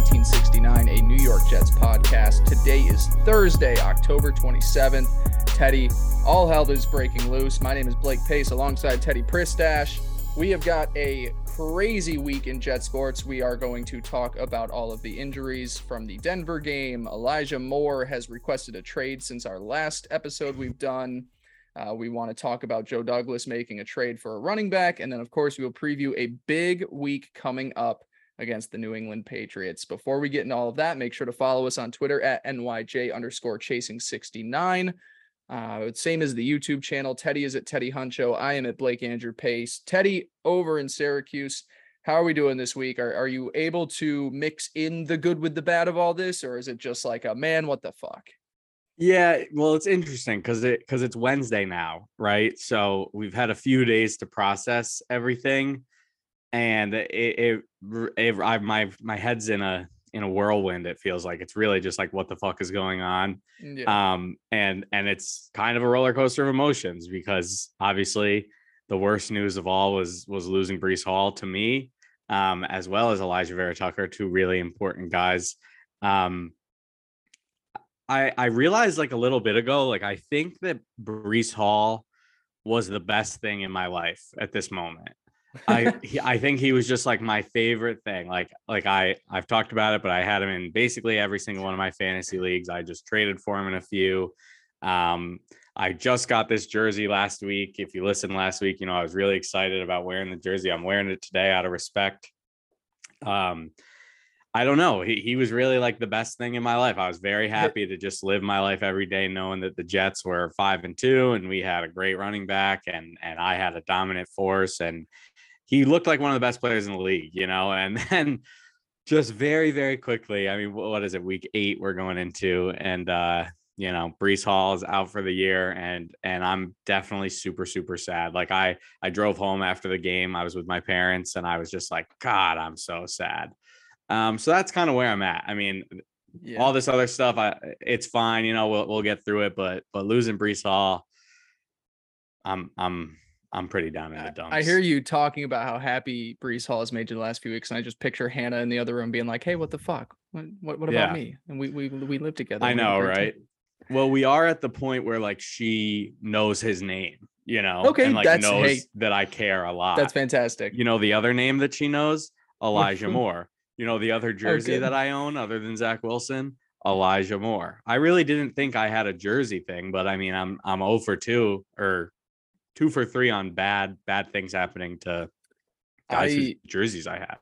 1969, a New York Jets podcast. Today is Thursday, October 27th. Teddy, all hell is breaking loose. My name is Blake Pace alongside Teddy Pristash. We have got a crazy week in Jet sports. We are going to talk about all of the injuries from the Denver game. Elijah Moore has requested a trade since our last episode we've done. Uh, we want to talk about Joe Douglas making a trade for a running back. And then, of course, we will preview a big week coming up against the New England Patriots. Before we get into all of that, make sure to follow us on Twitter at NYJ underscore chasing 69. Uh, same as the YouTube channel. Teddy is at Teddy Huncho. I am at Blake Andrew Pace. Teddy over in Syracuse. How are we doing this week? Are, are you able to mix in the good with the bad of all this, or is it just like a man, what the fuck? Yeah, well, it's interesting because it because it's Wednesday now, right? So we've had a few days to process everything, and it it, it I, my my head's in a in a whirlwind. It feels like it's really just like what the fuck is going on, yeah. um, and and it's kind of a roller coaster of emotions because obviously the worst news of all was was losing Breece Hall to me, um, as well as Alijah Vera Tucker, two really important guys. Um, I I realized like a little bit ago, like I think that Breece Hall was the best thing in my life at this moment. I he, I think he was just like my favorite thing. Like like I I've talked about it, but I had him in basically every single one of my fantasy leagues. I just traded for him in a few. Um, I just got this jersey last week. If you listened last week, you know I was really excited about wearing the jersey. I'm wearing it today out of respect. Um, I don't know. He he was really like the best thing in my life. I was very happy to just live my life every day knowing that the Jets were 5 and 2 and we had a great running back and and I had a dominant force and he looked like one of the best players in the league, you know. And then just very very quickly, I mean what is it? Week 8 we're going into and uh you know Breece Hall is out for the year and and I'm definitely super super sad. Like I I drove home after the game. I was with my parents and I was just like god, I'm so sad. Um, so that's kind of where I'm at. I mean, yeah. all this other stuff, I it's fine. You know, we'll we'll get through it. But but losing Breece Hall, I'm I'm I'm pretty down in the dumps. I hear you talking about how happy Breece Hall has made you the last few weeks, and I just picture Hannah in the other room being like, "Hey, what the fuck? What what, what about yeah. me?" And we we we live together. I know, right? Well, we are at the point where like she knows his name, you know, okay, and like that's, knows hey, that I care a lot. That's fantastic. You know, the other name that she knows, Elijah Moore. You know, the other oh, jersey that I own other than Zach Wilson, Elijah Moore. I really didn't think I had a jersey thing, but I mean, I'm I'm 0 for 2 or 2 for 3 on bad bad things happening to guys I, whose jerseys I have.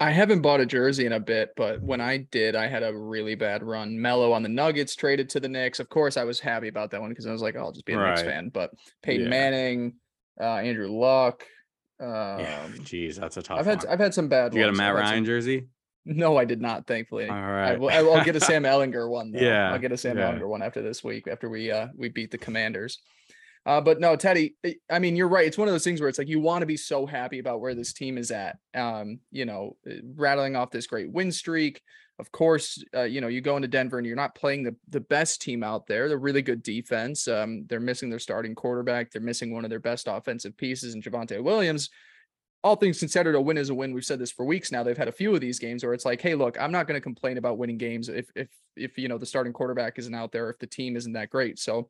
I haven't bought a jersey in a bit, but when I did, I had a really bad run. Melo on the Nuggets traded to the Knicks. Of course, I was happy about that one because I was like, oh, I'll just be a right. Knicks fan. But Peyton yeah. Manning, uh, Andrew Luck, um, yeah, geez, that's a tough. I've had one. I've had some bad. You got a Matt Ryan some... jersey? No, I did not. Thankfully. All right. I will, I'll get a Sam Ehlinger one. Though. Yeah, I'll get a Sam yeah. Ehlinger one after this week after we uh we beat the Commanders. Uh, but no, Teddy, eh, I mean, you're right. It's one of those things where it's like you want to be so happy about where this team is at. Um, you know, eh, rattling off this great win streak. Of course, uh, you know, you go into Denver and you're not playing the, the best team out there. They're really good defense. Um, they're missing their starting quarterback. They're missing one of their best offensive pieces in Javonte Williams all things considered, a win is a win. We've said this for weeks now. They've had a few of these games where it's like, hey, look, I'm not going to complain about winning games if if if you know the starting quarterback isn't out there, if the team isn't that great. So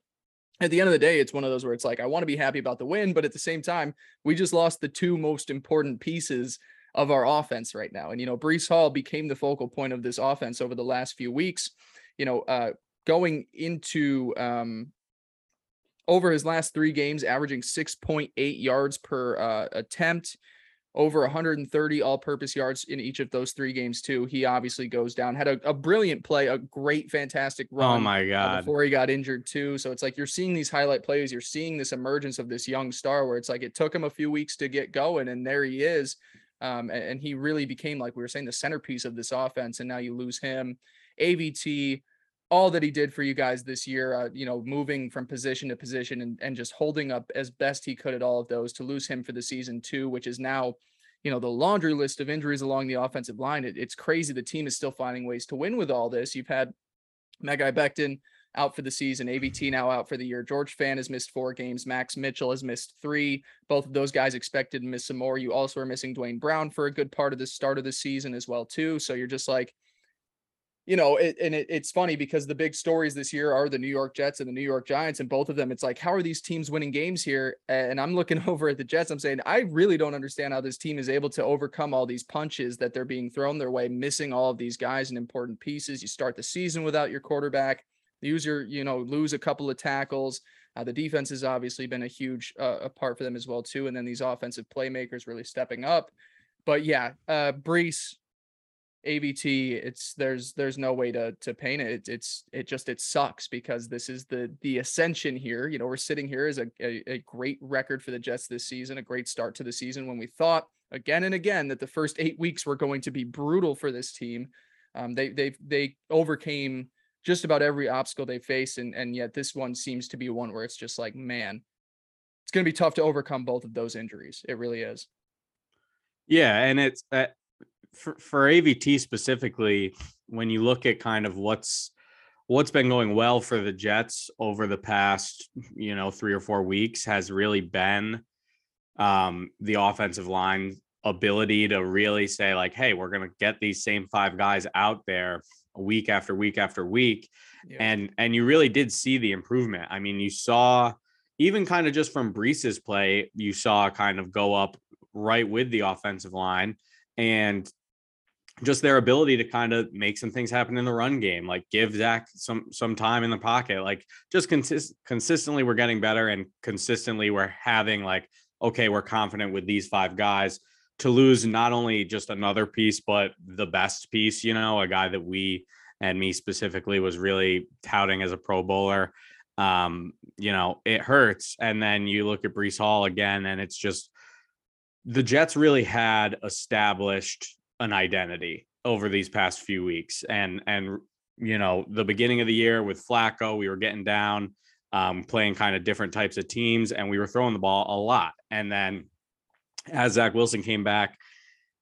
at the end of the day, it's one of those where it's like I want to be happy about the win, but at the same time, we just lost the two most important pieces of our offense right now. And you know, Breece Hall became the focal point of this offense over the last few weeks. You know, uh, going into um, over his last three games, averaging 6.8 yards per uh, attempt over 130 all-purpose yards in each of those three games too. He obviously goes down. Had a, a brilliant play, a great, fantastic oh run. Oh my god! Uh, before he got injured too. So it's like you're seeing these highlight plays. You're seeing this emergence of this young star, where it's like it took him a few weeks to get going, and there he is. Um, and, and he really became like we were saying the centerpiece of this offense. And now you lose him. AVT all that he did for you guys this year, uh, you know, moving from position to position and, and just holding up as best he could at all of those to lose him for the season too, which is now, you know, the laundry list of injuries along the offensive line. It, it's crazy. The team is still finding ways to win with all this. You've had Mekhi Becton out for the season. AVT now out for the year. George Fant has missed four games. Max Mitchell has missed three. Both of those guys expected to miss some more. You also are missing Duane Brown for a good part of the start of the season as well too. So you're just like, you know, it, and it, it's funny because the big stories this year are the New York Jets and the New York Giants, and both of them, it's like, how are these teams winning games here? And I'm looking over at the Jets. I'm saying, I really don't understand how this team is able to overcome all these punches that they're being thrown their way, missing all of these guys and important pieces. You start the season without your quarterback, use your, you know, lose a couple of tackles. Uh, the defense has obviously been a huge uh, part for them as well too, and then these offensive playmakers really stepping up. But yeah, uh, Breece AVT, it's there's there's no way to to paint it. It's, it's it just it sucks because this is the the ascension here. You know, we're sitting here as a, a, a great record for the Jets this season, a great start to the season when we thought again and again that the first eight weeks were going to be brutal for this team. Um, they they they overcame just about every obstacle they faced, and and yet this one seems to be one where it's just like, man, it's going to be tough to overcome both of those injuries. It really is. Yeah, and it's uh, for, for AVT specifically, when you look at kind of what's what's been going well for the Jets over the past, you know, three or four weeks has really been um, the offensive line ability to really say like, hey, we're going to get these same five guys out there week after week after week, yeah. and and you really did see the improvement. I mean, you saw even kind of just from Breece's play, you saw kind of go up right with the offensive line. And just their ability to kind of make some things happen in the run game, like give Zach some some time in the pocket, like just consist consistently we're getting better and consistently we're having like okay we're confident with these five guys to lose not only just another piece but the best piece, you know, a guy that we and me specifically was really touting as a Pro Bowler. Um, you know, it hurts. And then you look at Breece Hall again, and it's just the Jets really had established an identity over these past few weeks. And and you know, the beginning of the year with Flacco, we were getting down, um, playing kind of different types of teams, and we were throwing the ball a lot. And then as Zach Wilson came back,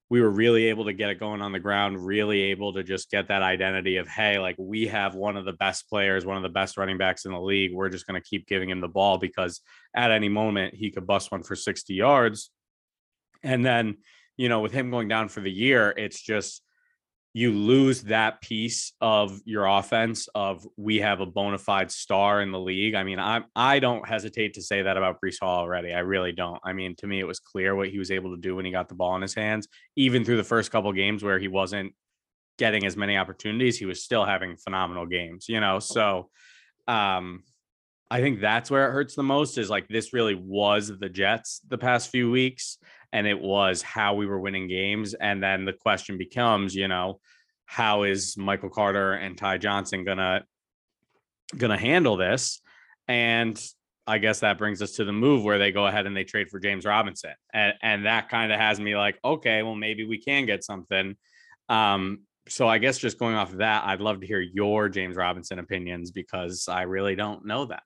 we were really able to get it going on the ground, really able to just get that identity of, hey, like we have one of the best players, one of the best running backs in the league. We're just going to keep giving him the ball because at any moment he could bust one for 60 yards. And then you know, with him going down for the year, it's just you lose that piece of your offense of we have a bona fide star in the league. I mean, I I don't hesitate to say that about Breece Hall already. I really don't. I mean, to me, it was clear what he was able to do when he got the ball in his hands, even through the first couple games where he wasn't getting as many opportunities, he was still having phenomenal games, you know. So um I think that's where it hurts the most is like this really was the Jets the past few weeks and it was how we were winning games. And then the question becomes, you know, how is Michael Carter and Ty Johnson gonna gonna handle this? And I guess that brings us to the move where they go ahead and they trade for James Robinson. And, and that kind of has me like, okay, well, maybe we can get something. Um, so I guess just going off of that, I'd love to hear your James Robinson opinions because I really don't know them.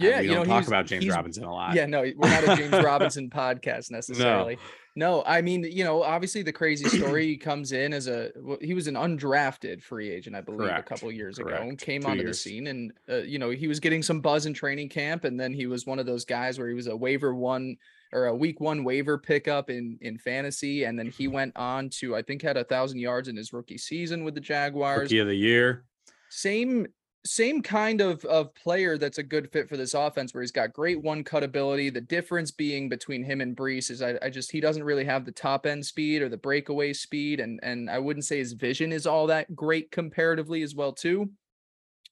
Yeah, we you don't know, talk about James Robinson a lot. Yeah, no, we're not a James Robinson podcast necessarily. No. no. I mean, you know, obviously the crazy story comes in as a he was an undrafted free agent, I believe, Correct. a couple years Correct. ago, and came Two onto years. the scene, and uh, you know, he was getting some buzz in training camp, and then he was one of those guys where he was a waiver one or a week one waiver pickup in in fantasy, and then he went on to I think had a thousand yards in his rookie season with the Jaguars. Rookie of the year. Same same kind of of player that's a good fit for this offense where he's got great one cut ability. The difference being between him and Breece is I, I just he doesn't really have the top end speed or the breakaway speed and and I wouldn't say his vision is all that great comparatively as well too.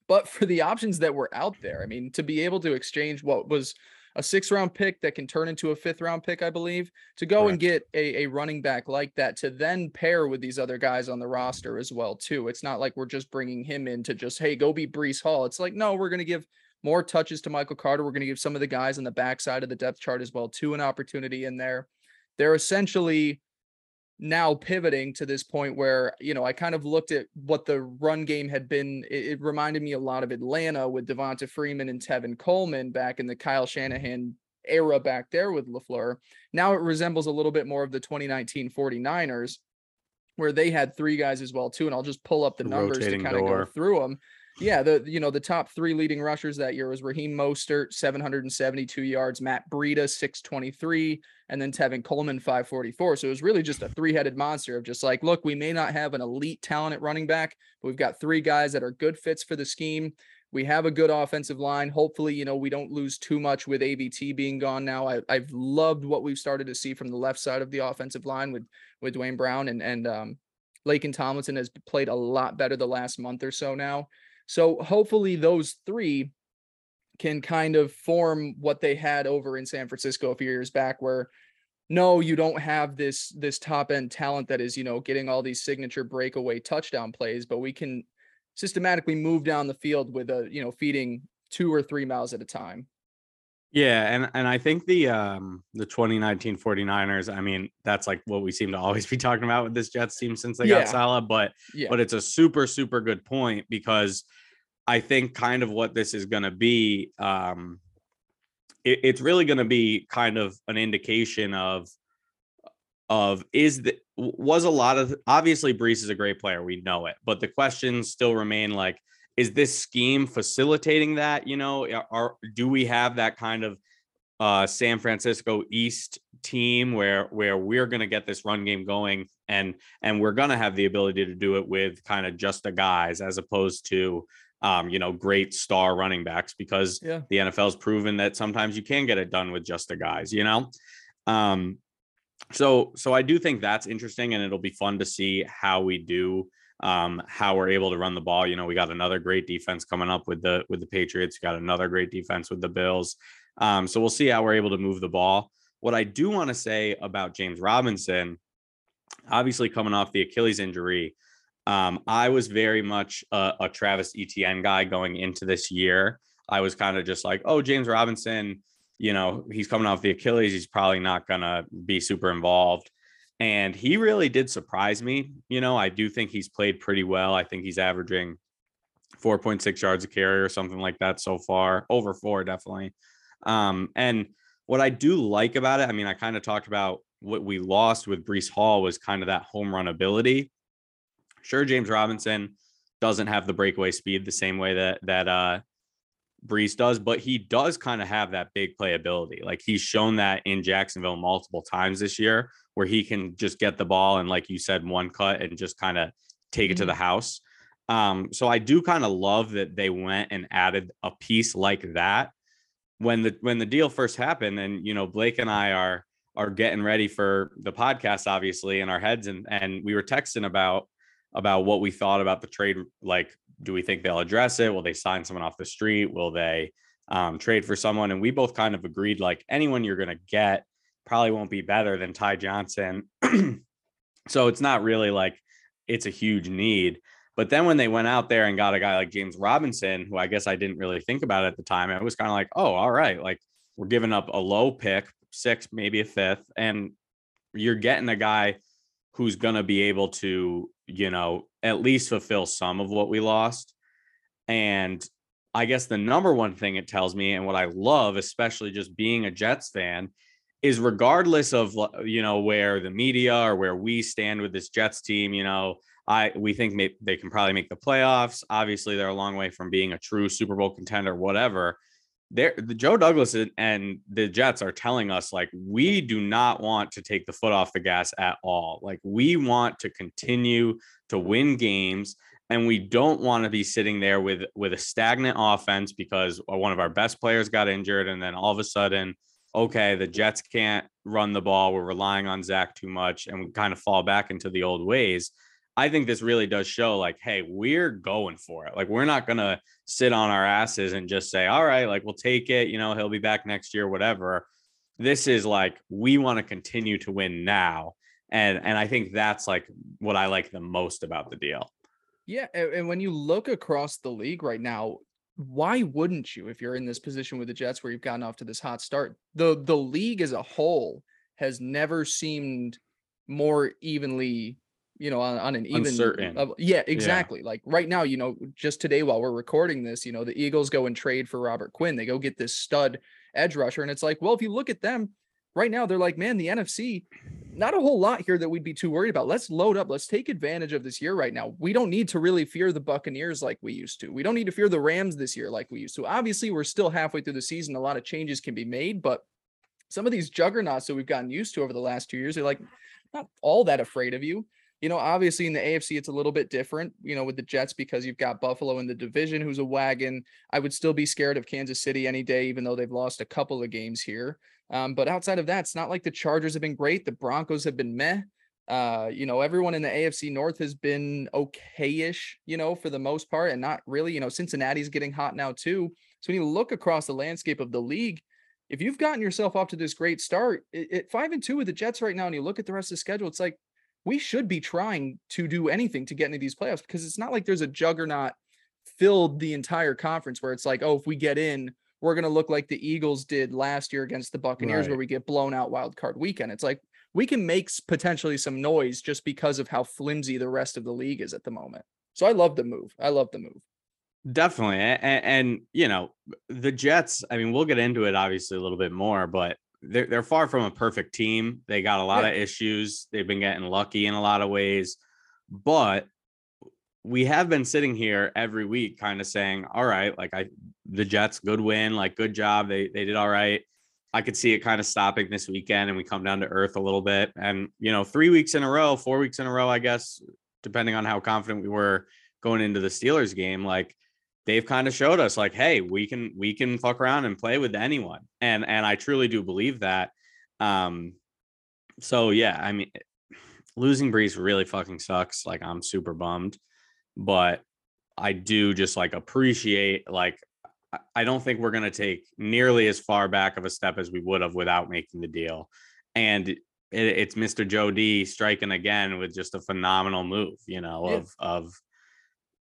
But for the options that were out there, I mean, to be able to exchange what was a six round pick that can turn into a fifth round pick, I believe, to go Correct. and get a, a running back like that to then pair with these other guys on the roster as well, too. It's not like we're just bringing him in to just, hey, go be Breece Hall. It's like, no, we're going to give more touches to Michael Carter. We're going to give some of the guys on the backside of the depth chart as well, too, an opportunity in there. They're essentially now pivoting to this point where you know I kind of looked at what the run game had been. It, it, reminded me a lot of Atlanta with Devonta Freeman and Tevin Coleman back in the Kyle Shanahan era back there with LaFleur. Now it resembles a little bit more of the 2019 49ers where they had three guys as well too and I'll just pull up the numbers Rotating to kind of go through them. Yeah, the you know the top three leading rushers that year was Raheem Mostert, 772 yards, Matt Breida, 623, and then Tevin Coleman, 544. So it was really just a three-headed monster of just like, look, we may not have an elite talent at running back, but we've got three guys that are good fits for the scheme. We have a good offensive line. Hopefully, you know, we don't lose too much with AVT being gone now. I, have loved what we've started to see from the left side of the offensive line with with Duane Brown and and um, Laken Tomlinson has played a lot better the last month or so now. So hopefully those three can kind of form what they had over in San Francisco a few years back, where no, you don't have this this top end talent that is you know getting all these signature breakaway touchdown plays, but we can systematically move down the field with a you know feeding two or three miles at a time. Yeah, and and I think the um the 2019 49ers, I mean, that's like what we seem to always be talking about with this Jets team since they yeah. got Saleh, but yeah. but it's a super super good point because I think kind of what this is going to be um it, it's really going to be kind of an indication of of is the was a lot of obviously Breece is a great player, we know it, but the questions still remain like, is this scheme facilitating that? You know, are do we have that kind of uh, San Francisco East team where where we're going to get this run game going and and we're going to have the ability to do it with kind of just the guys as opposed to um, you know, great star running backs because yeah. the NFL's proven that sometimes you can get it done with just the guys, you know. Um, so so I do think that's interesting, and it'll be fun to see how we do, um, how we're able to run the ball. You know, we got another great defense coming up with the with the Patriots. We got another great defense with the Bills. Um, so we'll see how we're able to move the ball. What I do want to say about James Robinson, obviously coming off the Achilles injury, um, I was very much a, a Travis Etienne guy going into this year. I was kind of just like, oh, James Robinson you know, he's coming off the Achilles. He's probably not going to be super involved. And he really did surprise me. You know, I do think he's played pretty well. I think he's averaging 4.6 yards a carry or something like that so far, over four, definitely. Um, and what I do like about it, I mean, I kind of talked about what we lost with Breece Hall was kind of that home run ability. Sure, James Robinson doesn't have the breakaway speed the same way that that uh Breece does, but he does kind of have that big playability. Like he's shown that in Jacksonville multiple times this year, where he can just get the ball and, like you said, one cut and just kind of take mm-hmm. it to the mm-hmm. house. Um, so I do kind of love that they went and added a piece like that when the when the deal first happened. And you know, Blake and I are are getting ready for the podcast, obviously, in our heads, and and we were texting about about what we thought about the trade. Like, do we think they'll address it? Will they sign someone off the street? Will they um, trade for someone? And we both kind of agreed like anyone you're going to get probably won't be better than Ty Johnson. so it's not really like it's a huge need. But then when they went out there and got a guy like James Robinson, who I guess I didn't really think about at the time, it was kind of like, oh, all right, like we're giving up a low pick, six, maybe a fifth, and you're getting a guy who's going to be able to, you know, at least fulfill some of what we lost. And I guess the number one thing it tells me, and what I love, especially just being a Jets fan, is regardless of you know where the media or where we stand with this Jets team, you know, I we think they can probably make the playoffs. Obviously, they're a long way from being a true Super Bowl contender, whatever there the Joe Douglas and the Jets are telling us like we do not want to take the foot off the gas at all. Like we want to continue to win games and we don't want to be sitting there with with a stagnant offense because uh, one of our best players got injured and then all of a sudden okay, the Jets can't run the ball. We're relying on Zach too much and we kind of fall back into the old ways. I think this really does show like, hey, we're going for it. Like, we're not going to sit on our asses and just say, all right, like, we'll take it. You know, he'll be back next year, whatever. This is like, we want to continue to win now. And, and I think that's like what I like the most about the deal. Yeah. And when you look across the league right now, why wouldn't you if you're in this position with the Jets where you've gotten off to this hot start? The the league as a whole has never seemed more evenly you know, on, on an even uncertain. Level. Yeah, exactly. Yeah. Like right now, you know, just today while we're recording this, you know, the Eagles go and trade for Robert Quinn. They go get this stud edge rusher, and it's like, well, if you look at them right now, they're like, man, the NFC not a whole lot here that we'd be too worried about. Let's load up. Let's take advantage of this year right now. We don't need to really fear the Buccaneers like we used to. We don't need to fear the Rams this year like we used to. Obviously, we're still halfway through the season. A lot of changes can be made, but some of these juggernauts that we've gotten used to over the last two years are like not all that afraid of you. You know, obviously in the AFC, it's a little bit different, you know, with the Jets because you've got Buffalo in the division who's a wagon. I would still be scared of Kansas City any day, even though they've lost a couple of games here. Um, but outside of that, it's not like the Chargers have been great. The Broncos have been meh. Uh, you know, everyone in the AFC North has been okay-ish, you know, for the most part, and not really. You know, Cincinnati's getting hot now too. So when you look across the landscape of the league, if you've gotten yourself off to this great start at five and two with the Jets right now, and you look at the rest of the schedule, it's like we should be trying to do anything to get into these playoffs because it's not like there's a juggernaut filled the entire conference where it's like, oh, if we get in, we're going to look like the Eagles did last year against the Buccaneers, right. where we get blown out wild card weekend. It's like we can make potentially some noise just because of how flimsy the rest of the league is at the moment. So I love the move. I love the move. Definitely. And, and, you know, the Jets, I mean, we'll get into it obviously a little bit more, but they're, they're far from a perfect team. They got a lot yeah. of issues. They've been getting lucky in a lot of ways, but we have been sitting here every week kind of saying, all right, like I, the Jets, good win, like good job. They, they did all right. I could see it kind of stopping this weekend and we come down to earth a little bit. And, you know, three weeks in a row, four weeks in a row, I guess, depending on how confident we were going into the Steelers game, like they've kind of showed us like, hey, we can we can fuck around and play with anyone. And and I truly do believe that. Um so yeah, I mean losing Breece really fucking sucks. Like I'm super bummed. But I do just like appreciate like I don't think we're gonna take nearly as far back of a step as we would have without making the deal. And it, it's Mr. Joe D striking again with just a phenomenal move, you know, yeah. of of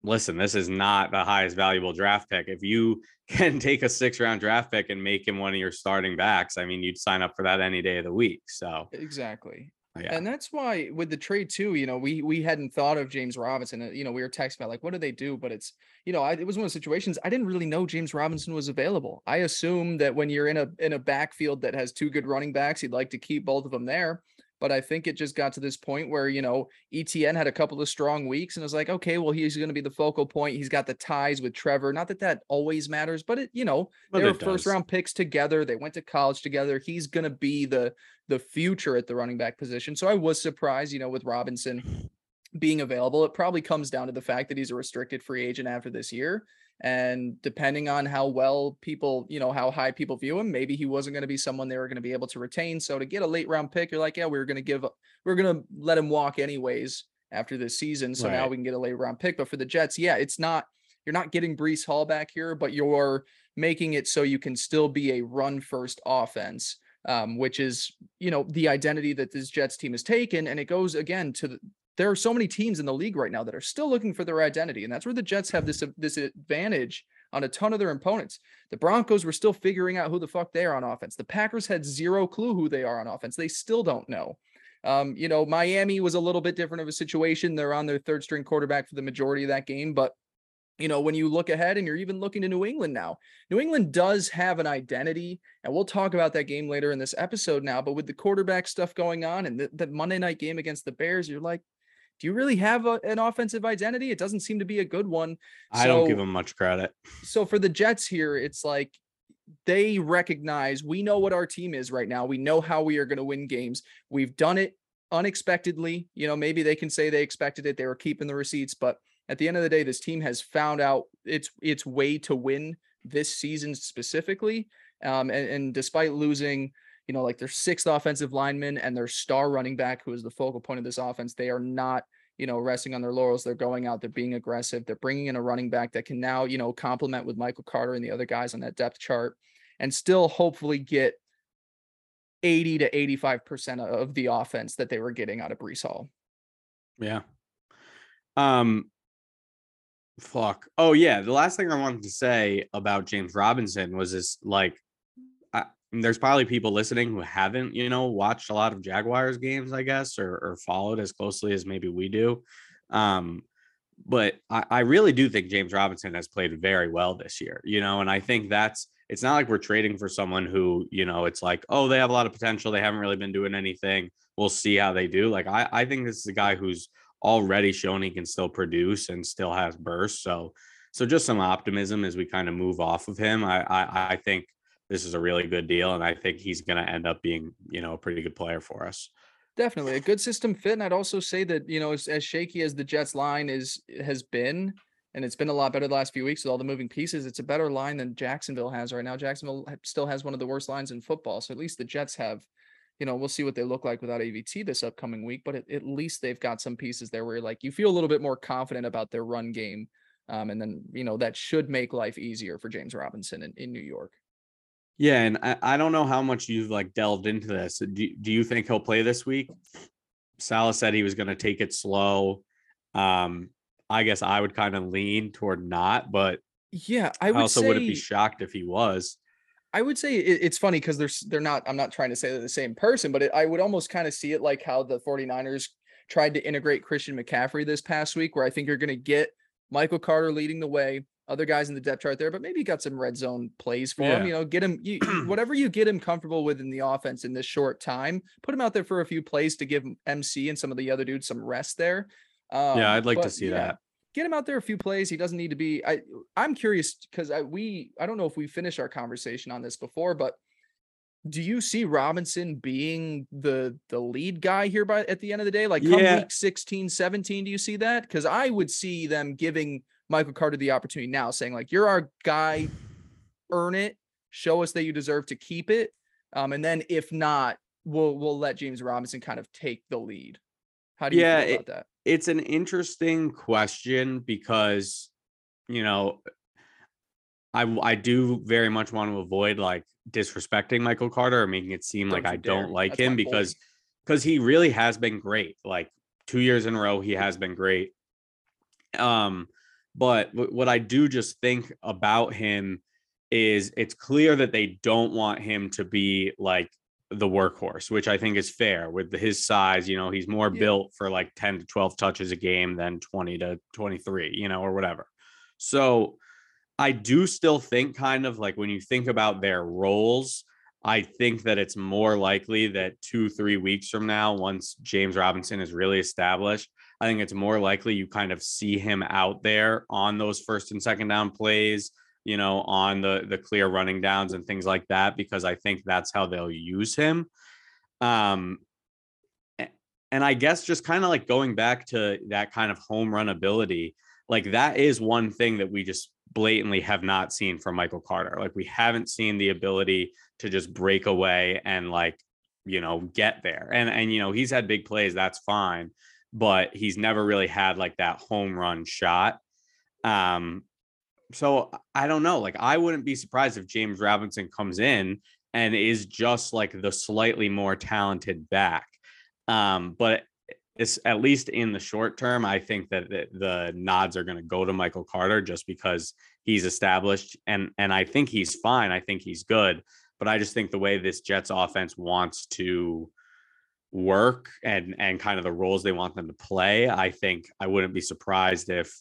listen, this is not the highest valuable draft pick. If you can take a six round draft pick and make him one of your starting backs, I mean, you'd sign up for that any day of the week. So exactly. Yeah. And that's why with the trade too, you know, we we hadn't thought of James Robinson. Uh, you know, we were texting about like, what do they do? But it's, you know, I, it was one of the situations I didn't really know James Robinson was available. I assume that when you're in a in a backfield that has two good running backs, you'd like to keep both of them there. But I think it just got to this point where, you know, Etienne had a couple of strong weeks and it was like, okay, well, he's going to be the focal point. He's got the ties with Trevor. Not that that always matters, but it, you know, but they were first round picks together. They went to college together. He's going to be the, the future at the running back position. So I was surprised, you know, with Robinson being available. It probably comes down to the fact that he's a restricted free agent after this year. And depending on how well people, you know, how high people view him, maybe he wasn't going to be someone they were going to be able to retain. So to get a late round pick, you're like, yeah, we are going to give, we are going to let him walk anyways after this season. So right. now we can get a late round pick. But for the Jets, yeah, it's not, you're not getting Breece Hall back here, but you're making it so you can still be a run first offense. Um, which is, you know, the identity that this Jets team has taken. And it goes again to the, there are so many teams in the league right now that are still looking for their identity, and that's where the Jets have this this advantage on a ton of their opponents. The Broncos were still figuring out who the fuck they are on offense. The Packers had zero clue who they are on offense. They still don't know. Um, you know, Miami was a little bit different of a situation. They're on their third string quarterback for the majority of that game, but you know, when you look ahead and you're even looking to New England now, New England does have an identity, and we'll talk about that game later in this episode now. But with the quarterback stuff going on and the, the Monday night game against the Bears, you're like, do you really have a, an offensive identity? It doesn't seem to be a good one. I so, don't give them much credit. So for the Jets here, it's like they recognize we know what our team is right now. We know how we are going to win games. We've done it unexpectedly. You know, maybe they can say they expected it. They were keeping the receipts, but at the end of the day, this team has found out its its way to win this season specifically. Um, and, and despite losing you know, like their sixth offensive lineman and their star running back, who is the focal point of this offense, they are not, you know, resting on their laurels. They're going out, they're being aggressive. They're bringing in a running back that can now, you know, complement with Michael Carter and the other guys on that depth chart and still hopefully get 80 to 85% of the offense that they were getting out of Breece Hall. Yeah. Um, fuck. Oh, yeah. The last thing I wanted to say about James Robinson was this like, there's probably people listening who haven't, you know, watched a lot of Jaguars games, I guess, or, or followed as closely as maybe we do. Um, but I, I really do think James Robinson has played very well this year, you know, and I think that's it's not like we're trading for someone who, you know, it's like, oh, they have a lot of potential. They haven't really been doing anything. we'll see how they do. Like I, I think this is a guy who's already shown he can still produce and still has bursts. So, so just some optimism as we kind of move off of him. I, I, I think this is a really good deal, and I think he's going to end up being, you know, a pretty good player for us. Definitely a good system fit, and I'd also say that you know, as, as shaky as the Jets line is has been, and it's been a lot better the last few weeks with all the moving pieces. It's a better line than Jacksonville has right now. Jacksonville still has one of the worst lines in football, so at least the Jets have you know, we'll see what they look like without AVT this upcoming week, but at, at least they've got some pieces there where like you feel a little bit more confident about their run game. Um, and then, you know, that should make life easier for James Robinson in, in New York. Yeah, and I, I don't know how much you've like delved into this. Do, do you think he'll play this week? Saleh said he was going to take it slow. Um, I guess I would kind of lean toward not, but yeah, I would also say, wouldn't be shocked if he was. I would say it, it's funny because they're they're not. I'm not trying to say they're the same person, but it, I would almost kind of see it like how the 49ers tried to integrate Christian McCaffrey this past week, where I think you're going to get Michael Carter leading the way, other guys in the depth chart there, but maybe got some red zone plays for yeah. him. You know, get him you, whatever you get him comfortable with in the offense in this short time. Put him out there for a few plays to give MC and some of the other dudes some rest there. Um, yeah, I'd like to see yeah, that get him out there a few plays. He doesn't need to be. I I'm curious because I we I don't know if we finished our conversation on this before, but do you see Robinson being the the lead guy here by at the end of the day? Like come yeah. week 16, 17, do you see that? Because I would see them giving Michael Carter the opportunity now, saying like you're our guy, earn it, show us that you deserve to keep it. Um, and then if not, we'll we'll let James Robinson kind of take the lead. How do you yeah, feel about it, that? it's an interesting question because you know I I do very much want to avoid like disrespecting Michael Carter or making it seem don't like I dare. don't like That's him because because he really has been great. Like two years in a row, he has been great. Um, but what I do just think about him is it's clear that they don't want him to be like the workhorse, which I think is fair with his size. You know, he's more yeah. built for like 10 to 12 touches a game than 20 to 23, you know, or whatever. So I do still think kind of like when you think about their roles, I think that it's more likely that two, three weeks from now, once James Robinson is really established, I think it's more likely you kind of see him out there on those first and second down plays you know, on the the clear running downs and things like that because I think that's how they'll use him. Um and I guess just kind of like going back to that kind of home run ability, like that is one thing that we just blatantly have not seen from Michael Carter. Like we haven't seen the ability to just break away and like, you know, get there. And and you know, he's had big plays, that's fine, but he's never really had like that home run shot. Um so I don't know. Like I wouldn't be surprised if James Robinson comes in and is just like the slightly more talented back. Um, but it's at least in the short term, I think that the, the nods are going to go to Michael Carter just because he's established and and I think he's fine. I think he's good, but I just think the way this Jets offense wants to work and and kind of the roles they want them to play, I think I wouldn't be surprised if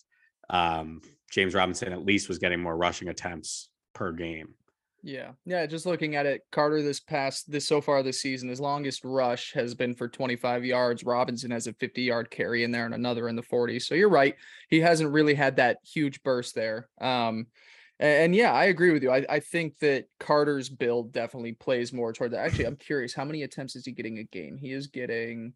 um James Robinson at least was getting more rushing attempts per game. Yeah. Yeah. Just looking at it, Carter this past this so far this season, his longest rush has been for 25 yards. Robinson has a 50 yard carry in there and another in the 40s. So you're right. He hasn't really had that huge burst there. Um, and, and yeah, I agree with you. I, I think that Carter's build definitely plays more toward that. Actually, I'm curious, how many attempts is he getting a game? He is getting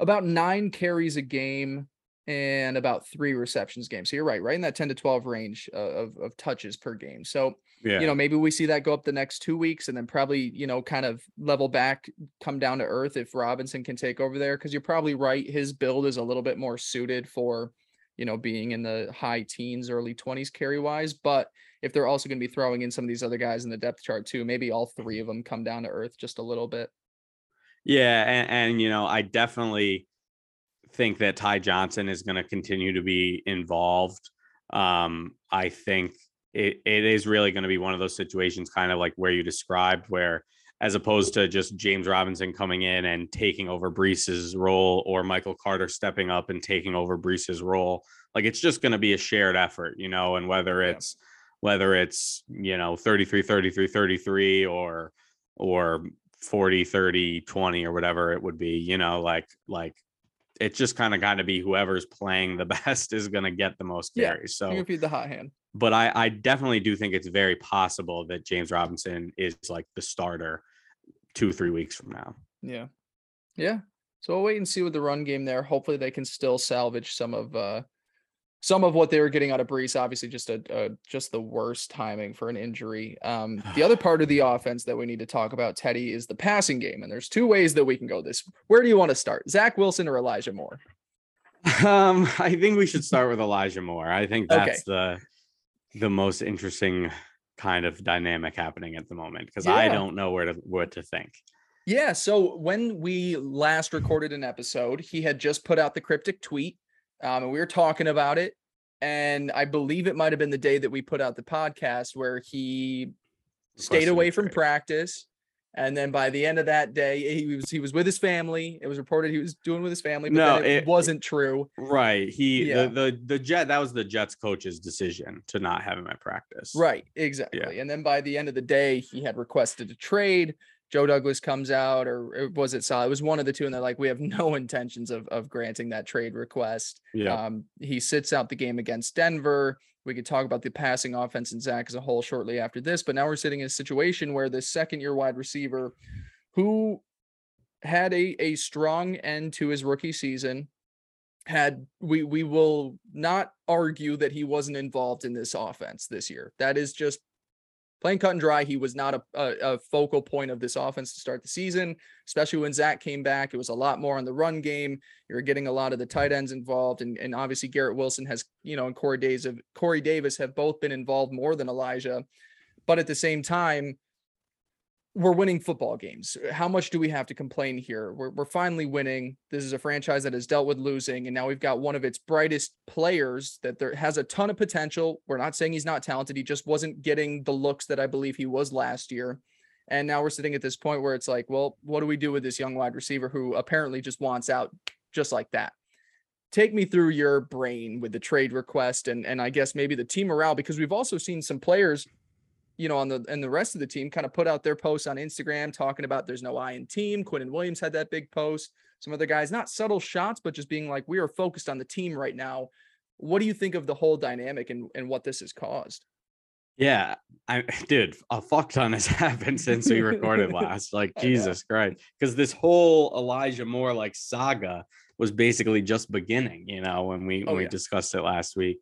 about nine carries a game and about three receptions game. So you're right, right in that 10 to 12 range uh, of, of touches per game. So, yeah. you know, maybe we see that go up the next two weeks and then probably, you know, kind of level back, come down to earth if Robinson can take over there. Cause you're probably right. His build is a little bit more suited for, you know, being in the high teens, early 20s carry wise. But if they're also going to be throwing in some of these other guys in the depth chart too, maybe all three of them come down to earth just a little bit. Yeah. And, and you know, I definitely, think that Ty Johnson is going to continue to be involved. Um, I think it, it is really going to be one of those situations, kind of like where you described, where as opposed to just James Robinson coming in and taking over Breece's role or Michael Carter stepping up and taking over Breece's role, like it's just going to be a shared effort, you know, and whether it's yeah. whether it's, you know, 33 33 33 or or 40, 30, 20 or whatever it would be, you know, like like it's just kind of got to be whoever's playing the best is going to get the most carries. You So, you feed the hot hand. but I, I definitely do think it's very possible that James Robinson is like the starter two, three weeks from now. Yeah. Yeah. So we'll wait and see with the run game there. Hopefully they can still salvage some of uh some of what they were getting out of Breece. Obviously, just a, a just the worst timing for an injury. Um, the other part of the offense that we need to talk about, Teddy, is the passing game. And there's two ways that we can go this. Where do you want to start? Zach Wilson or Elijah Moore? Um, I think we should start with Elijah Moore. I think Okay. that's the the most interesting kind of dynamic happening at the moment because I don't know where to what to think. Yeah. So when we last recorded an episode, he had just put out the cryptic tweet, um, and we were talking about it. And I believe it might have been the day that we put out the podcast where he stayed away from practice. And then by the end of that day, he was he was with his family. It was reported he was doing with his family, but No, it, it- wasn't true. Right. He Yeah. the, the the jet that was the Jets coach's decision to not have him at practice. Right, exactly. Yeah. And then by the end of the day, he had requested a trade. Joe Douglas comes out, or, or was it Sal? It was one of the two, and they're like, "We have no intentions of of granting that trade request." Yeah. Um, he sits out the game against Denver. We could talk about the passing offense and Zach as a whole shortly after this, but now we're sitting in a situation where the second year wide receiver who had a, a strong end to his rookie season had we we will not argue that he wasn't involved in this offense this year. That is just plain cut and dry. He was not a, a, a focal point of this offense to start the season, especially when Zach came back. It was a lot more on the run game. You're getting a lot of the tight ends involved, and, and obviously Garrett Wilson has, you know, and Corey Davis Corey Davis have both been involved more than Elijah. But at the same time, we're winning football games. How much do we have to complain here? We're, we're finally winning. This is a franchise that has dealt with losing, and now we've got one of its brightest players that there has a ton of potential. We're not saying he's not talented. He just wasn't getting the looks that I believe he was last year. And now we're sitting at this point where it's like, well, what do we do with this young wide receiver who apparently just wants out just like that? Take me through your brain with the trade request and and I guess maybe the team morale because we've also seen some players you know, on the and the rest of the team kind of put out their posts on Instagram talking about there's no I in team. Quinnen Williams had that big post. Some other guys, not subtle shots, but just being like, we are focused on the team right now. What do you think of the whole dynamic and, and what this has caused? Yeah, I dude, a fuck ton has happened since we recorded last. Like Jesus Christ, because this whole Elijah Moore like saga was basically just beginning. You know, when we when Oh, we discussed it last week.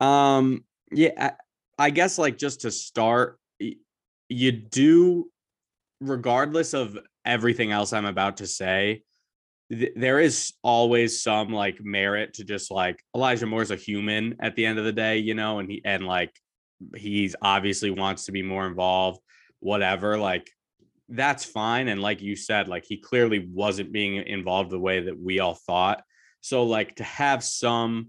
Um, yeah, I, guess like just to start, you do, regardless of everything else I'm about to say, th- there is always some like merit to just like Elijah Moore's a human at the end of the day, you know, and he and like he's obviously wants to be more involved, whatever. Like that's fine. And like you said, like he clearly wasn't being involved the way that we all thought. So like to have some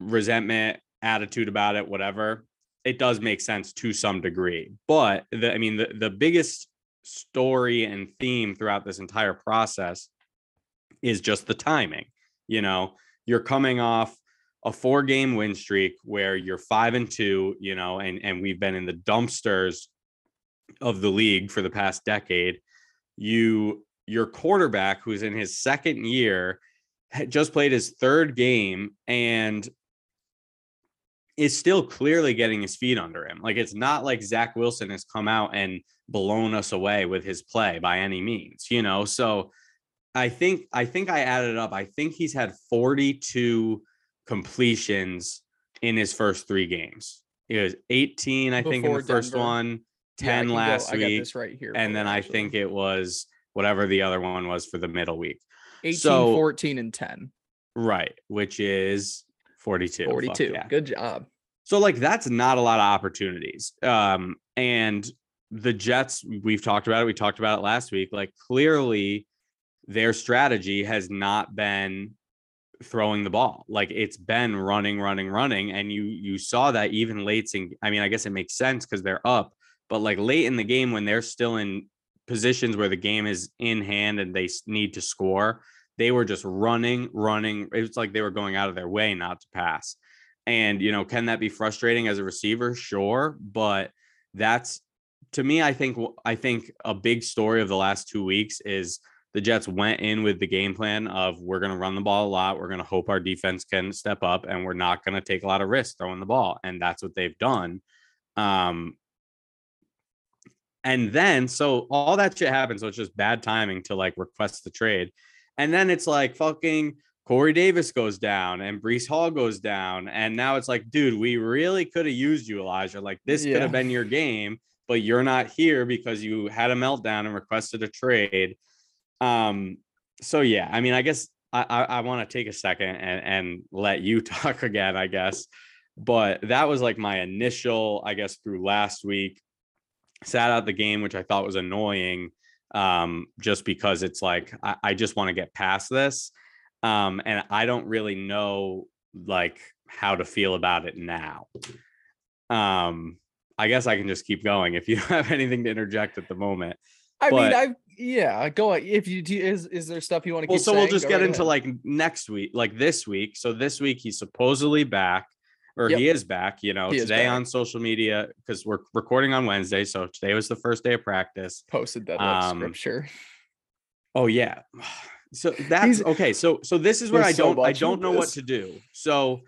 resentment, attitude about it, whatever, it does make sense to some degree. But the, I mean, the, the biggest story and theme throughout this entire process is just the timing. You know, you're coming off a four game win streak where you're five and two, you know, and, and we've been in the dumpsters of the league for the past decade. You, your quarterback, who's in his second year, just played his third game and is still clearly getting his feet under him. Like it's not like Zach Wilson has come out and blown us away with his play by any means, you know. So I think I think I added up. I think he's had 42 completions in his first three games. It was 18, I think, in Before the first Denver. one, Yeah, I 10 can go- last I got week, right here. and then you, I think it was whatever the other one was for the middle week. 18, so- 14, and 10. Right, which is 42. Fuck 42. yeah. Good job. So like that's not a lot of opportunities. Um and the Jets we've talked about it we talked about it last week like clearly their strategy has not been throwing the ball. Like it's been running running running and you you saw that even late in I mean I guess it makes sense cuz they're up but like late in the game when they're still in positions where the game is in hand and they need to score they were just running running it was like they were going out of their way not to pass and, you know, can that be frustrating as a receiver? Sure. But that's to me, I think I think a big story of the last two weeks is the Jets went in with the game plan of we're going to run the ball a lot. We're going to hope our defense can step up, and we're not going to take a lot of risks throwing the ball, and that's what they've done. Um, and then so all that shit happens. So it's just bad timing to like request the trade, and then it's like fucking Corey Davis goes down and Breece Hall goes down. And now it's like, dude, we really could have used you, Elijah. Like this yeah. could have been your game, but you're not here because you had a meltdown and requested a trade. Um, so yeah, I mean, I guess I, I, I want to take a second and, and let you talk again, I guess. But that was like my initial, I guess, through last week. Sat out the game, which I thought was annoying. Um, just because it's like I, I just want to get past this um, and I don't really know like how to feel about it now. Um, I guess I can just keep going if you have anything to interject at the moment. I but, mean, I yeah, go if you do. Is is there stuff you want to? Well, so saying? we'll just go get right into ahead. like next week, like this week. So this week he's supposedly back, or yep. he is back. You know, he today on social media because we're recording on Wednesday, so today was the first day of practice. Posted that um, scripture. Oh yeah, so that's He's, okay. So so this is where I don't so I don't know this. what to do. So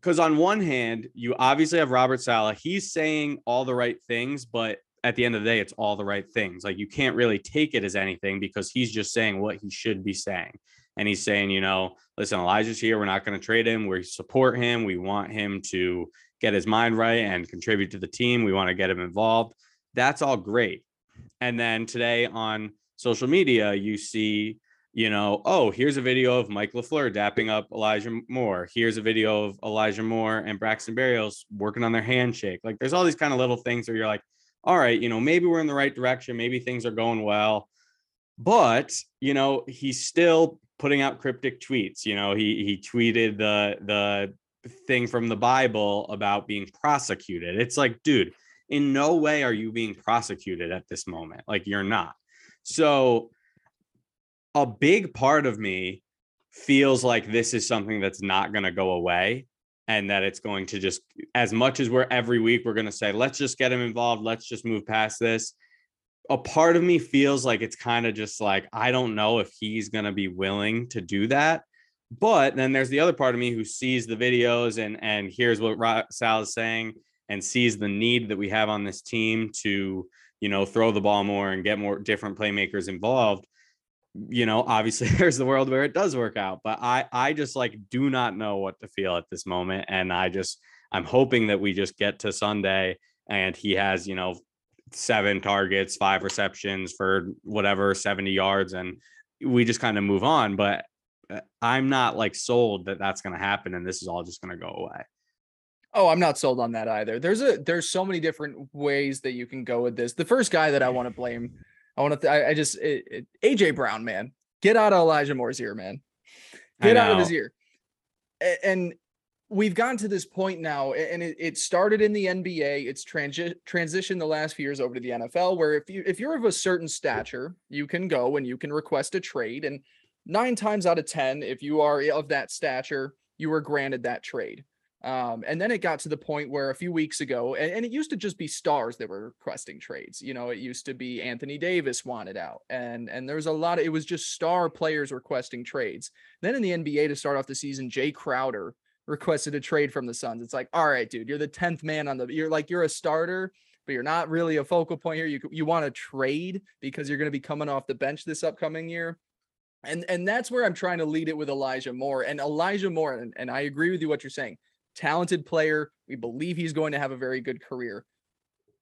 because on one hand, you obviously have Robert Saleh. He's saying all the right things, but at the end of the day, it's all the right things. Like you can't really take it as anything because he's just saying what he should be saying. And he's saying, you know, listen, Elijah's here. We're not going to trade him. We support him. We want him to get his mind right and contribute to the team. We want to get him involved. That's all great. And then today on social media, you see you know, oh, here's a video of Mike LaFleur dapping up Elijah Moore. Here's a video of Elijah Moore and Braxton Berrios working on their handshake. Like there's all these kind of little things where you're like, all right, you know, maybe we're in the right direction. Maybe things are going well. But, you know, he's still putting out cryptic tweets. You know, he he tweeted the the thing from the Bible about being prosecuted. It's like, dude, in no way are you being prosecuted at this moment. Like you're not. So a big part of me feels like this is something that's not going to go away and that it's going to just as much as we're every week we're going to say let's just get him involved let's just move past this a part of me feels like it's kind of just like i don't know if he's going to be willing to do that but then there's the other part of me who sees the videos and and hears what sal is saying and sees the need that we have on this team to you know throw the ball more and get more different playmakers involved. You know obviously there's the world where it does work out but i i just like do not know what to feel at this moment and i just i'm hoping that we just get to sunday and he has you know seven targets five receptions for whatever 70 yards and we just kind of move on but uh, i'm not like sold that that's going to happen and this is all just going to go away Oh, I'm not sold on that either. There's a there's so many different ways that you can go with this. The first guy that I want to blame I want to. Th- I, I, just it, it, AJ Brown, man, get out of Elijah Moore's ear, man. Get out of his ear. And we've gotten to this point now, and it, it started in the NBA. It's transi- transitioned the last few years over to the NFL, where if you if you're of a certain stature, you can go and you can request a trade. And nine times out of ten, if you are of that stature, you are granted that trade. Um, and then it got to the point where a few weeks ago, and, and, it used to just be stars that were requesting trades. You know, it used to be Anthony Davis wanted out, and and there was a lot of it was just star players requesting trades. Then in the NBA to start off the season, Jae Crowder requested a trade from the Suns. It's like, all right, dude, you're the tenth man on the. You're like you're a starter, but you're not really a focal point here. You you want to trade because you're going to be coming off the bench this upcoming year. And, and that's where I'm trying to lead it with Elijah Moore. And Elijah Moore, and, and I agree with you what you're saying talented player. We believe he's going to have a very good career.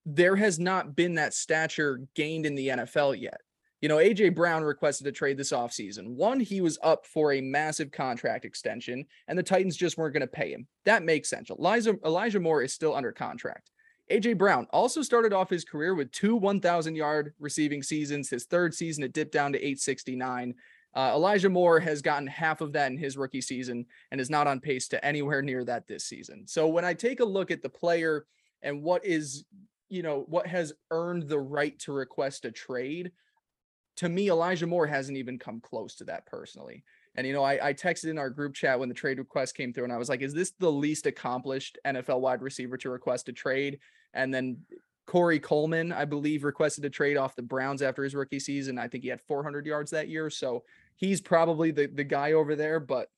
There has not been that stature gained in the NFL yet. You know, AJ Brown requested a trade this offseason. One, he was up for a massive contract extension, and the Titans just weren't going to pay him. That makes sense. Elijah, Elijah Moore is still under contract. AJ Brown also started off his career with two 1,000 yard receiving seasons. His third season, it dipped down to 869. Uh, Elijah Moore has gotten half of that in his rookie season and is not on pace to anywhere near that this season. So when I take a look at the player and what is, you know, what has earned the right to request a trade, to me, Elijah Moore hasn't even come close to that personally. And, you know, I, I texted in our group chat when the trade request came through and I was like, is this the least accomplished NFL wide receiver to request a trade? And then Corey Coleman, I believe, requested a trade off the Browns after his rookie season. I think he had 400 yards that year, so he's probably the the guy over there. But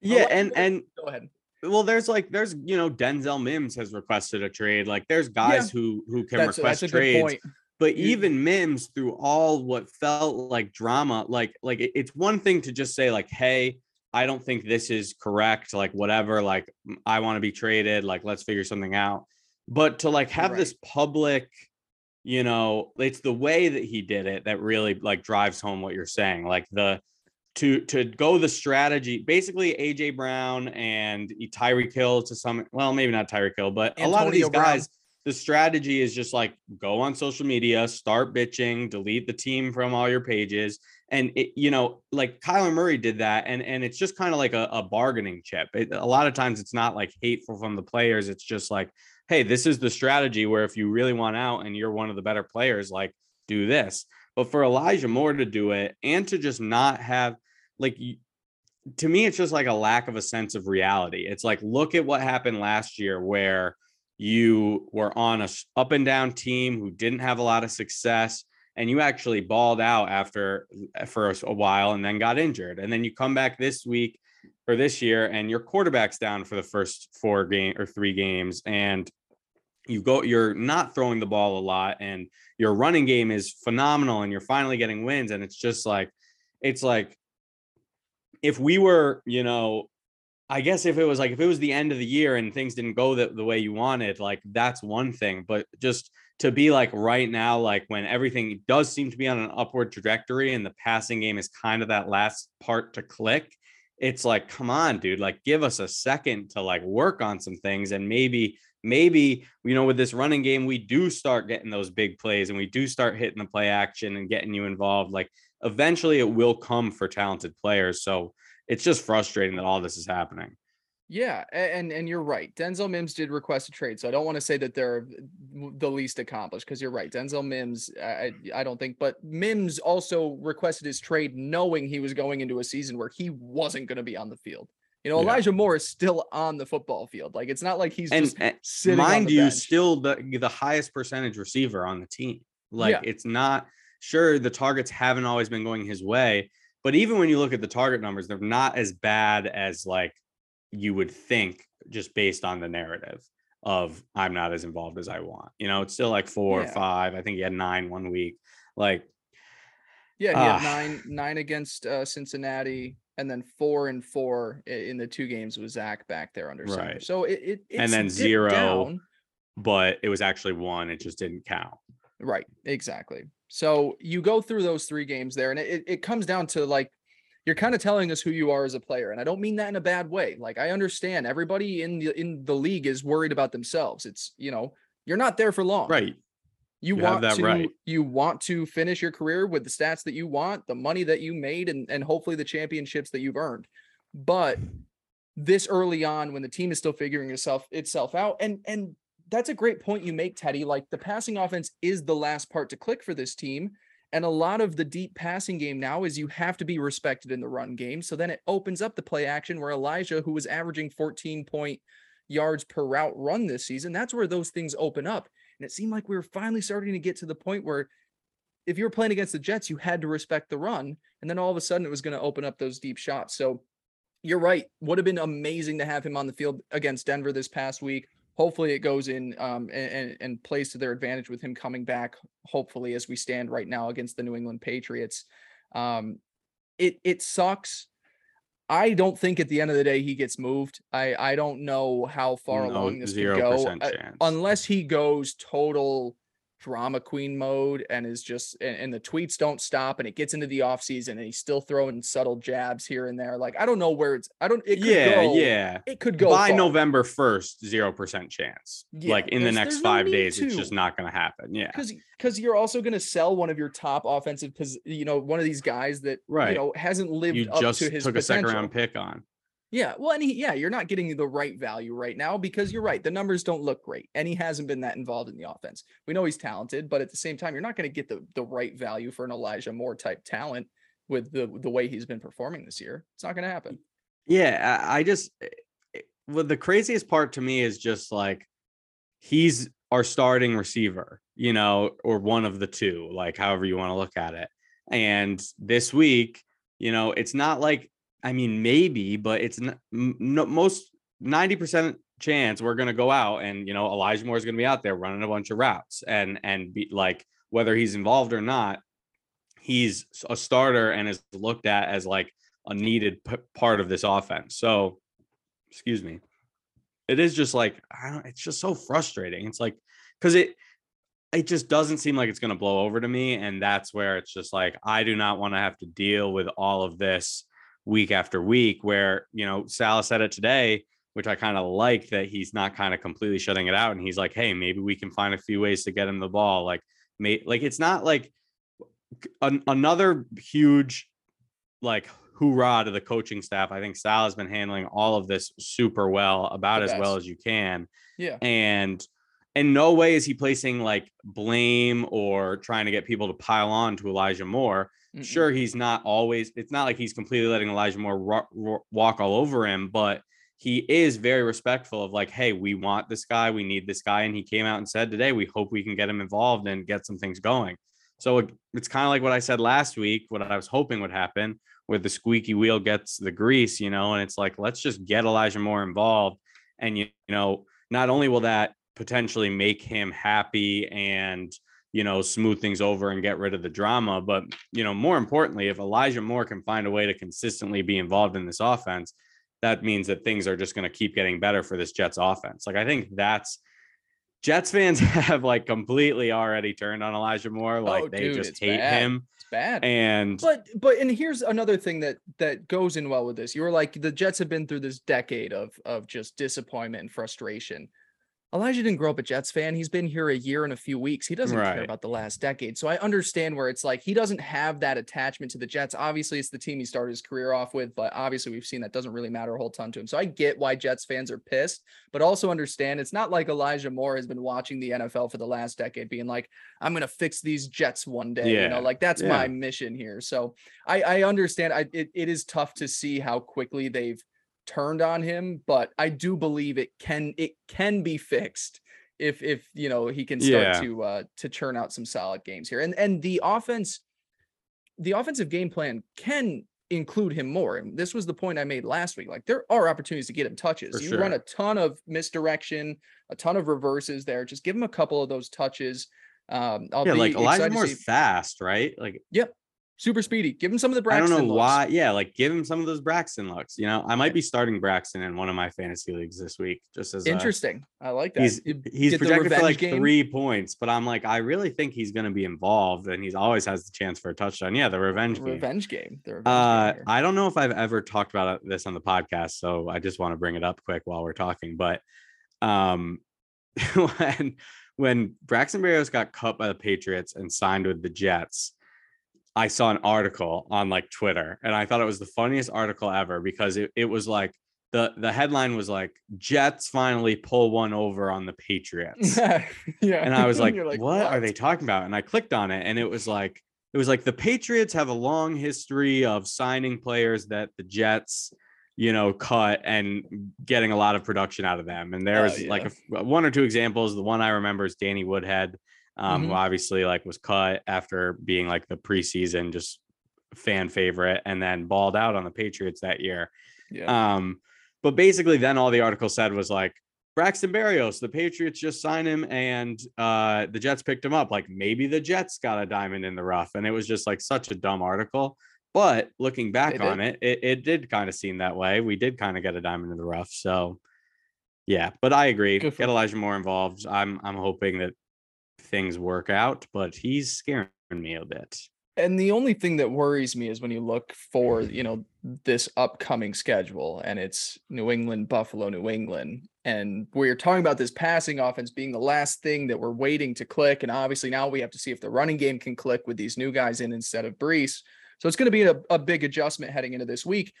yeah, and and go ahead. Well, there's like there's you know Denzel Mims has requested a trade. Like there's guys yeah, who who can that's, request that's trades. But even Mims, through all what felt like drama, like like it's one thing to just say like, hey, I don't think this is correct. Like whatever, like I want to be traded. Like let's figure something out. But to like have right. this public, you know, it's the way that he did it that really like drives home what you're saying. Like the to to go the strategy. Basically, AJ Brown and Tyreek Hill to some well, maybe not Tyreek Hill, but Antonio a lot of these Brown. guys. The strategy is just like go on social media, start bitching, delete the team from all your pages, and it, you know, like Kyler Murray did that, and and it's just kind of like a, a bargaining chip. It, a lot of times, it's not like hateful from the players. It's just like, hey, this is the strategy where if you really want out and you're one of the better players, like do this. But for Elijah Moore to do it and to just not have like to me it's just like a lack of a sense of reality. It's like look at what happened last year where you were on a up and down team who didn't have a lot of success and you actually balled out after uh, for a while and then got injured. And then you come back this week or this year and your quarterback's down for the first four game or three games and you go you're not throwing the ball a lot and your running game is phenomenal and you're finally getting wins and it's just like it's like if we were you know i guess if it was like if it was the end of the year and things didn't go the, the way you wanted like that's one thing but just to be like right now like when everything does seem to be on an upward trajectory and the passing game is kind of that last part to click it's like come on dude like give us a second to like work on some things and maybe maybe you know with this running game we do start getting those big plays and we do start hitting the play action and getting you involved like eventually it will come for talented players so it's just frustrating that all this is happening yeah, and and you're right. Denzel Mims did request a trade, so I don't want to say that they're the least accomplished because you're right. Denzel Mims, I I don't think, but Mims also requested his trade knowing he was going into a season where he wasn't going to be on the field. You know, Elijah yeah. Moore is still on the football field. Like it's not like he's and, just and sitting. Mind you, bench. still the the highest percentage receiver on the team. Like yeah. it's not sure the targets haven't always been going his way, but even when you look at the target numbers, they're not as bad as like you would think just based on the narrative of I'm not as involved as I want. You know, it's still like four yeah. or five. I think he had nine one week. Like, yeah, he uh, had nine nine against uh, Cincinnati, and then four and four in the two games with Zach back there under center. Right. So it, it and then zero, down. but it was actually one. It just didn't count. Right. Exactly. So you go through those three games there, and it, it comes down to like you're kind of telling us who you are as a player and i don't mean that in a bad way like i understand everybody in the in the league is worried about themselves it's you know you're not there for long. Right. You, you want to right. you want to finish your career with the stats that you want the money that you made and and hopefully the championships that you've earned. But this early on when the team is still figuring itself itself out and and that's a great point you make teddy like the passing offense is the last part to click for this team and a lot of the deep passing game now is you have to be respected in the run game. So then it opens up the play action where Elijah, who was averaging 14 point yards per route run this season, that's where those things open up. And it seemed like we were finally starting to get to the point where if you were playing against the Jets, you had to respect the run. And then all of a sudden it was going to open up those deep shots. So you're right. Would have been amazing to have him on the field against Denver this past week hopefully it goes in um, and, and plays to their advantage with him coming back. Hopefully, as we stand right now against the New England Patriots, um, it it sucks. I don't think at the end of the day he gets moved. I I don't know how far no, along this could go uh, unless he goes total drama queen mode and is just and, and, the tweets don't stop and it gets into the off season and he's still throwing subtle jabs here and there. Like I don't know where it's I don't it yeah, go, yeah. It could go by far. November 1st, zero percent chance. Yeah, like in the next five no days, to. it's just not gonna happen. Yeah. Because because you're also gonna sell one of your top offensive because you know, one of these guys that right. you know hasn't lived you up just to his took potential. a second round pick on. Yeah, well, and he, yeah, you're not getting the right value right now because you're right. The numbers don't look great, and he hasn't been that involved in the offense. We know he's talented, but at the same time, you're not going to get the the right value for an Elijah Moore type talent with the the way he's been performing this year. It's not going to happen. Yeah, I just, eh, eh, well, the craziest part to me is just like he's our starting receiver, you know, or one of the two, like however you want to look at it. And this week, you know, it's not like, I mean, maybe, but it's not no, most 90% chance we're going to go out and, you know, Elijah Moore is going to be out there running a bunch of routes and, and be like, whether he's involved or not, he's a starter and is looked at as like a needed p- part of this offense. So, excuse me. It is just like I don't it's just so frustrating. It's like cuz it it just doesn't seem like it's going to blow over to me and that's where it's just like I do not want to have to deal with all of this week after week where, you know, Saleh said it today, which I kind of like that he's not kind of completely shutting it out and he's like, "Hey, maybe we can find a few ways to get him the ball." Like may, like it's not like an, another huge like hoorah to the coaching staff. I think Sal has been handling all of this super well, about as well as you can. Yeah. And in no way is he placing like blame or trying to get people to pile on to Elijah Moore. Mm-mm. Sure, he's not always, it's not like he's completely letting Elijah Moore ro- ro- walk all over him, but he is very respectful of like, hey, we want this guy, we need this guy. And he came out and said today, we hope we can get him involved and get some things going. So it, it's kind of like what I said last week, what I was hoping would happen, where the squeaky wheel gets the grease, you know, and it's like, let's just get Elijah Moore involved. And, you, you know, not only will that potentially make him happy and, you know, smooth things over and get rid of the drama, but, you know, more importantly, if Elijah Moore can find a way to consistently be involved in this offense, that means that things are just going to keep getting better for this Jets offense. Like, I think that's, Jets fans have like completely already turned on Elijah Moore. Like oh, they dude, just hate bad. him. It's bad. And but but and here's another thing that that goes in well with this. You were like the Jets have been through this decade of of just disappointment and frustration. Elijah didn't grow up a Jets fan. He's been here a year and a few weeks. He doesn't right. care about the last decade. So I understand where it's like he doesn't have that attachment to the Jets. Obviously, it's the team he started his career off with, but obviously we've seen that doesn't really matter a whole ton to him. So I get why Jets fans are pissed, but also understand it's not like Elijah Moore has been watching the NFL for the last decade being like, I'm gonna fix these Jets one day. Yeah. You know, like that's yeah. my mission here. So I, I understand I it, it is tough to see how quickly they've turned on him, but I do believe it can it can be fixed if if you know he can start yeah. to uh to churn out some solid games here. And and the offense the offensive game plan can include him more. And this was the point I made last week. Like there are opportunities to get him touches. For you sure. run a ton of misdirection, a ton of reverses there. Just give him a couple of those touches. Um, I'll yeah, like Elijah Moore's fast, right? Like, yep, super speedy. Give him some of the Braxton. I don't know looks. why. Yeah, like give him some of those Braxton looks. You know, I might be starting Braxton in one of my fantasy leagues this week. Just as interesting. A, I like that. He's he's projected for like game. three points, but I'm like, I really think he's going to be involved, and he's always has the chance for a touchdown. Yeah, the revenge game. Revenge game. The revenge uh, game I don't know if I've ever talked about this on the podcast, so I just want to bring it up quick while we're talking. But um, when when Braxton Berrios got cut by the Patriots and signed with the Jets I saw an article on like Twitter and I thought it was the funniest article ever because it, it was like the the headline was like Jets finally pull one over on the Patriots. yeah. And I was like, like what, what, are they talking about? And I clicked on it and it was like it was like the Patriots have a long history of signing players that the Jets you know cut and getting a lot of production out of them and there was uh, yeah. like a, one or two examples the one i remember is danny woodhead um, mm-hmm. who obviously like was cut after being like the preseason just fan favorite and then balled out on the Patriots that year. Yeah. Um, but basically, then all the article said was like Braxton Berrios, the Patriots just signed him and uh, the Jets picked him up. Like maybe the Jets got a diamond in the rough. And it was just like such a dumb article. But looking back on it, it, it did kind of seem that way. We did kind of get a diamond in the rough. So yeah, but I agree. Get Elijah Moore involved. I'm I'm hoping that things work out, but he's scaring me a bit. And the only thing that worries me is when you look for, mm-hmm. you know, this upcoming schedule and it's New England, Buffalo, New England. And we're talking about this passing offense being the last thing that we're waiting to click. And obviously now we have to see if the running game can click with these new guys in instead of Breece. So it's going to be a, a big adjustment heading into this week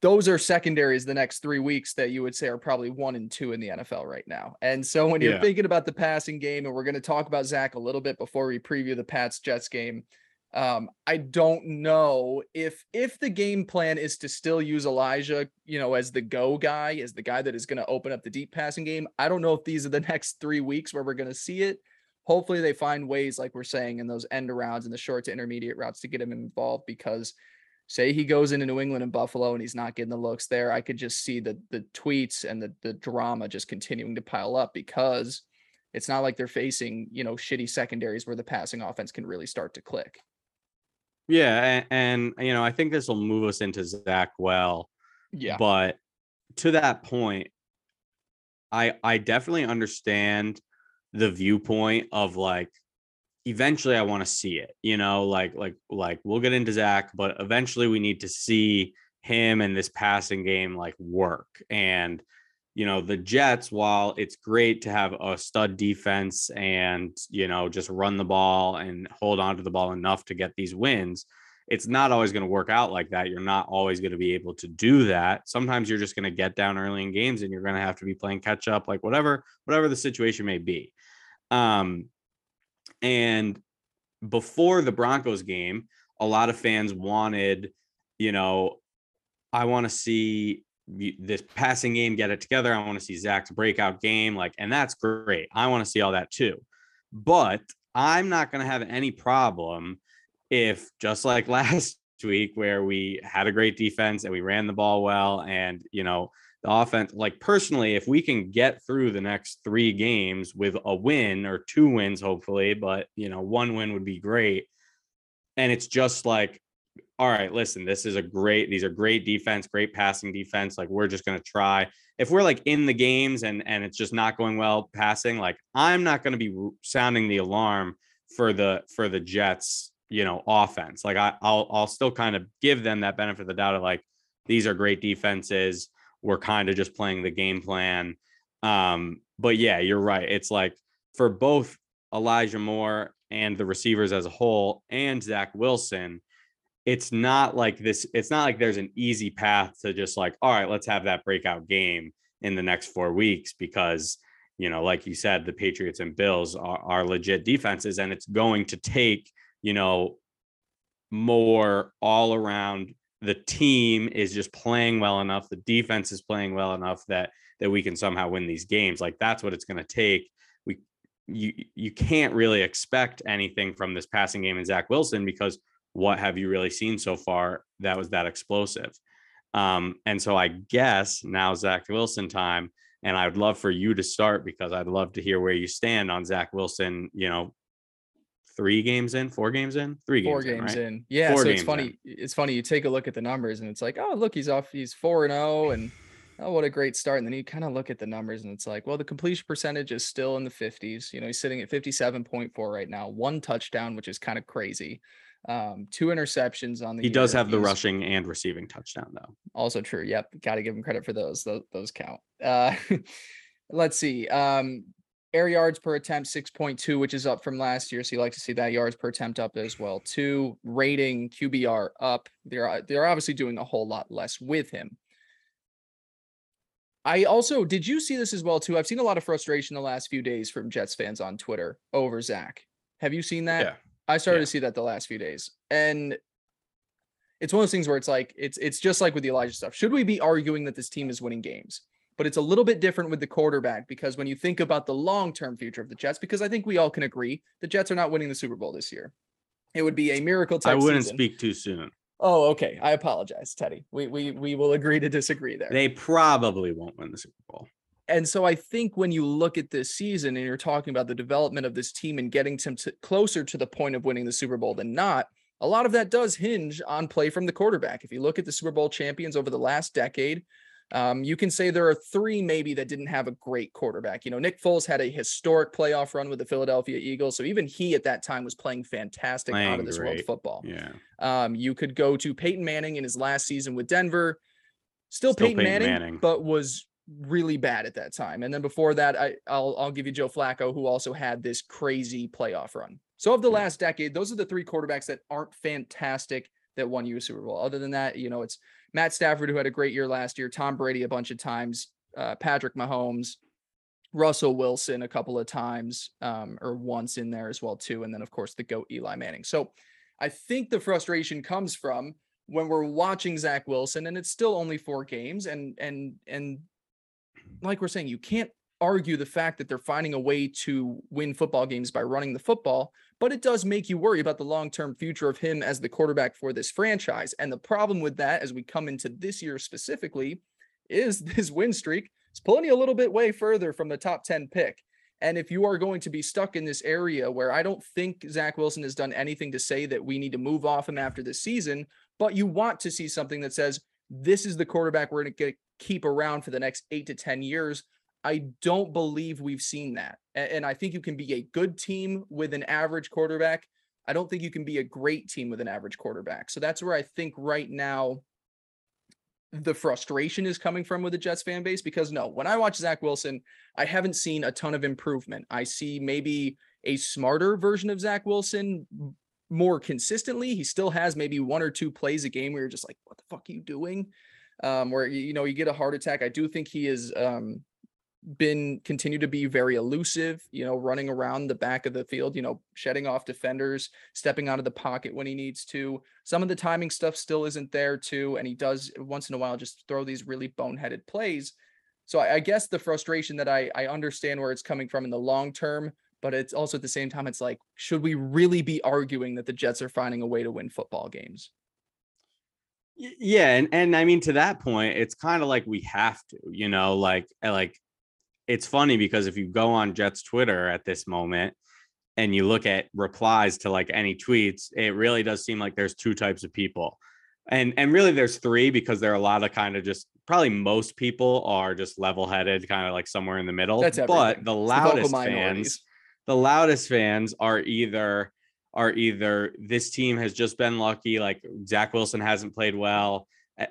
those are secondaries the next three weeks that you would say are probably one and two in the NFL right now. And so when you're yeah. thinking about the passing game, and we're going to talk about Zach a little bit before we preview the Pats Jets game, Um, I don't know if if the game plan is to still use Elijah, you know, as the go guy, as the guy that is going to open up the deep passing game. I don't know if these are the next three weeks where we're going to see it. Hopefully, they find ways, like we're saying, in those end arounds and the short to intermediate routes to get him involved. Because, say he goes into New England and Buffalo and he's not getting the looks there, I could just see the the tweets and the the drama just continuing to pile up because it's not like they're facing you know shitty secondaries where the passing offense can really start to click. Yeah, and, and you know, I think this will move us into Zach well. Yeah. But to that point, I I definitely understand the viewpoint of like eventually I want to see it, you know, like like like we'll get into Zach, but eventually we need to see him and this passing game like work. And you know, the Jets, while it's great to have a stud defense and, you know, just run the ball and hold on to the ball enough to get these wins, it's not always going to work out like that. You're not always going to be able to do that. Sometimes you're just going to get down early in games and you're going to have to be playing catch up, like whatever, whatever the situation may be. Um, and before the Broncos game, a lot of fans wanted, you know, I want to see this passing game get it together. I want to see Zach's breakout game, like, and that's great. I want to see all that too. But I'm not going to have any problem if, just like last week, where we had a great defense and we ran the ball well, and you know, the offense, like personally, if we can get through the next three games with a win or two wins, hopefully, but you know, one win would be great. And it's just like all right, listen, this is a great, these are great defense, great passing defense. Like we're just going to try. If we're like in the games and and it's just not going well passing, like I'm not going to be sounding the alarm for the for the Jets, you know, offense. Like I I'll I'll still kind of give them that benefit of the doubt of like these are great defenses. We're kind of just playing the game plan. Um, but yeah, you're right. It's like for both Elijah Moore and the receivers as a whole and Zach Wilson, it's not like this it's not like there's an easy path to just like all right let's have that breakout game in the next four weeks because you know like you said the patriots and bills are, are legit defenses and it's going to take you know more all around the team is just playing well enough the defense is playing well enough that that we can somehow win these games like that's what it's going to take we you you can't really expect anything from this passing game in Zach Wilson because what have you really seen so far that was that explosive? Um, and so I guess now Zach Wilson time, and I would love for you to start because I'd love to hear where you stand on Zach Wilson. You know, three games in, four games in, three games, four games in, right? in. Yeah, four so it's funny. In. It's funny. You take a look at the numbers, and it's like, oh, look, he's off. He's four and zero, oh, and oh, what a great start. And then you kind of look at the numbers, and it's like, well, the completion percentage is still in the fifties. You know, he's sitting at fifty-seven point four right now, one touchdown, which is kind of crazy. Um, two interceptions on the. He year. does have He's, the rushing and receiving touchdown though. Also true. Yep, got to give him credit for those. Those, those count. Uh, let's see. Um, air yards per attempt 6.2 which is up from last year so you like to see that yards per attempt up as well two rating qbr up they're uh, they're obviously doing a whole lot less with him i also did you see this as well too i've seen a lot of frustration the last few days from jets fans on twitter over zach have you seen that yeah I started yeah. to see that the last few days. And it's one of those things where it's like it's it's just like with the Elijah stuff. Should we be arguing that this team is winning games? But it's a little bit different with the quarterback because when you think about the long-term future of the Jets, because I think we all can agree the Jets are not winning the Super Bowl this year. It would be a miracle. I wouldn't season. speak too soon. Oh, okay. I apologize, Teddy. We we we will agree to disagree there. They probably won't win the Super Bowl and so I think when you look at this season and you're talking about the development of this team and getting them to closer to the point of winning the Super Bowl than not, a lot of that does hinge on play from the quarterback. If you look at the Super Bowl champions over the last decade, um, you can say there are three maybe that didn't have a great quarterback. You know, Nick Foles had a historic playoff run with the Philadelphia Eagles, so even he at that time was playing fantastic playing out of this great. world football. Yeah. Um, you could go to Peyton Manning in his last season with Denver. Still, Still Peyton, Peyton Manning, Manning, but was really bad at that time. And then before that, I, I'll I'll give you Joe Flacco, who also had this crazy playoff run. So of the last decade, those are the three quarterbacks that aren't fantastic that won you a Super Bowl. Other than that, you know, it's Matt Stafford who had a great year last year, Tom Brady a bunch of times, uh, Patrick Mahomes, Russell Wilson a couple of times, um, or once in there as well too, and then of course the goat Eli Manning. So I think the frustration comes from when we're watching Zach Wilson, and it's still only four games, and and and like we're saying, you can't argue the fact that they're finding a way to win football games by running the football, but it does make you worry about the long-term future of him as the quarterback for this franchise. And the problem with that, as we come into this year specifically, is this win streak is pulling you a little bit way further from the top 10 pick. And if you are going to be stuck in this area where I don't think Zach Wilson has done anything to say that we need to move off him after this season, but you want to see something that says, this is the quarterback we're going to keep around for the next eight to 10 years. I don't believe we've seen that. And I think you can be a good team with an average quarterback. I don't think you can be a great team with an average quarterback. So that's where I think right now the frustration is coming from with the Jets fan base because no, when I watch Zach Wilson, I haven't seen a ton of improvement. I see maybe a smarter version of Zach Wilson more consistently. He still has maybe one or two plays a game where you're just like, what the fuck are you doing? Um, where you know you get a heart attack. I do think he is um been continue to be very elusive, you know, running around the back of the field, you know, shedding off defenders, stepping out of the pocket when he needs to. Some of the timing stuff still isn't there too, and he does once in a while just throw these really boneheaded plays. So I, I guess the frustration that I I understand where it's coming from in the long term, but it's also at the same time it's like, should we really be arguing that the Jets are finding a way to win football games? Yeah, and and I mean to that point, it's kind of like we have to, you know, like eh, like it's funny because if you go on Jets Twitter at this moment and you look at replies to like any tweets, it really does seem like there's two types of people. And and really there's three because there are a lot of kind of just probably most people are just level-headed, kind of like somewhere in the middle. That's but the loudest the fans, the loudest fans are either are either this team has just been lucky, like Zach Wilson hasn't played well, eh,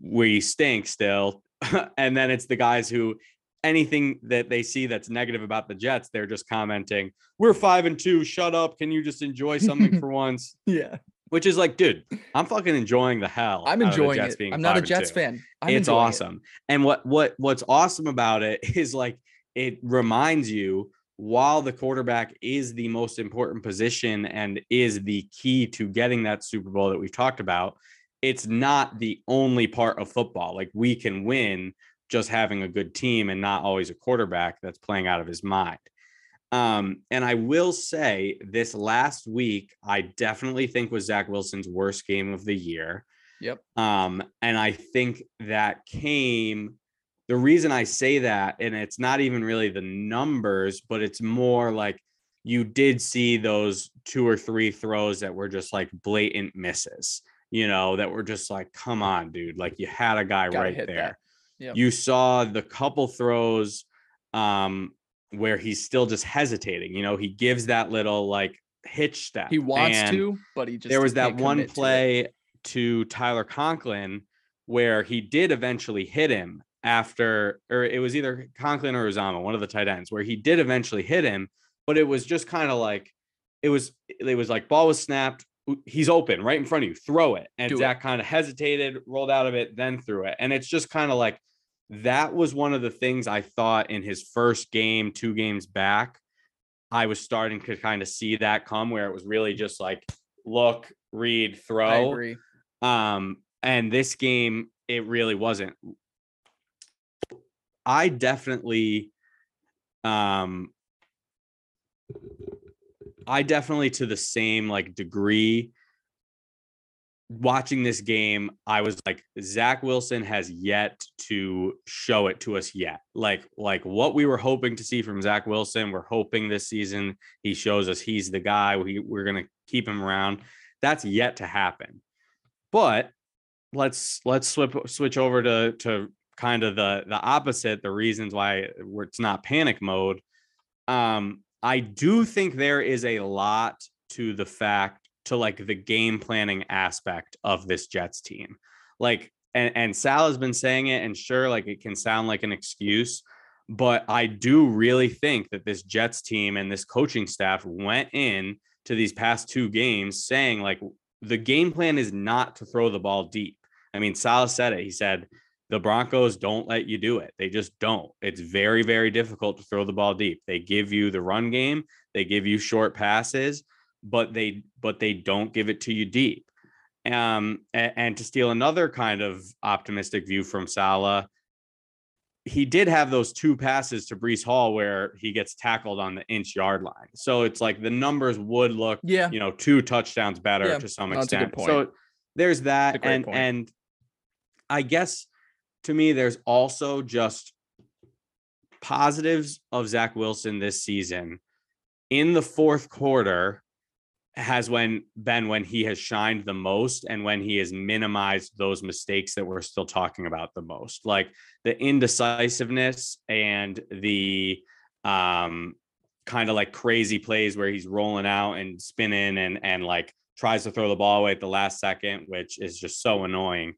we stink still. and then it's the guys who anything that they see that's negative about the Jets, they're just commenting, "We're five and two. Shut up. Can you just enjoy something for once?" Yeah. Which is like, dude, I'm fucking enjoying the hell. I'm enjoying it. I'm not a Jets fan. I'm it's awesome. It. And what what what's awesome about it is like it reminds you while the quarterback is the most important position and is the key to getting that Super Bowl that we've talked about, it's not the only part of football. Like we can win just having a good team and not always a quarterback that's playing out of his mind. Um, and I will say this last week, I definitely think was Zach Wilson's worst game of the year. Yep. Um, and I think that came the reason I say that, and it's not even really the numbers, but it's more like you did see those two or three throws that were just like blatant misses, you know, that were just like, come on, dude. Like you had a guy Gotta right there. That. Yep. You saw the couple throws um, where he's still just hesitating. You know, he gives that little like hitch step. He wants to, but he just there was that one play to, to Tyler Conklin where he did eventually hit him after, or it was either Conklin or Uzomah, one of the tight ends, where he did eventually hit him, but it was just kind of like it was it was like ball was snapped, he's open right in front of you, throw it. And Do Zach kind of hesitated, rolled out of it, then threw it. And it's just kind of like that was one of the things I thought in his first game, two games back. I was starting to kind of see that come where it was really just like look, read, throw. Um, and this game, it really wasn't. I definitely um I definitely to the same like degree watching this game, I was like, Zach Wilson has yet to show it to us yet. Like, like what we were hoping to see from Zach Wilson, we're hoping this season he shows us he's the guy. We, we're gonna keep him around. That's yet to happen. But let's let's swip, switch over to to kind of the the opposite. The reasons why it's not panic mode. Um, I do think there is a lot to the fact to like the game planning aspect of this Jets team. Like, and, and Sal has been saying it, and sure, like it can sound like an excuse, but I do really think that this Jets team and this coaching staff went in to these past two games saying, like, the game plan is not to throw the ball deep. I mean, Sal said it. He said, the Broncos don't let you do it. They just don't. It's very, very difficult to throw the ball deep. They give you the run game, they give you short passes, but they but they don't give it to you deep. Um, and, and to steal another kind of optimistic view from Saleh, he did have those two passes to Breece Hall where he gets tackled on the inch yard line. So it's like the numbers would look, Yeah. you know, two touchdowns better Yeah, to some that's a good extent. So there's that, and point. and I guess to me, there's also just positives of Zach Wilson this season. In the fourth quarter, has when been when he has shined the most and when he has minimized those mistakes that we're still talking about the most. Like the indecisiveness and the um kind of like crazy plays where he's rolling out and spinning and and like tries to throw the ball away at the last second which is just so annoying.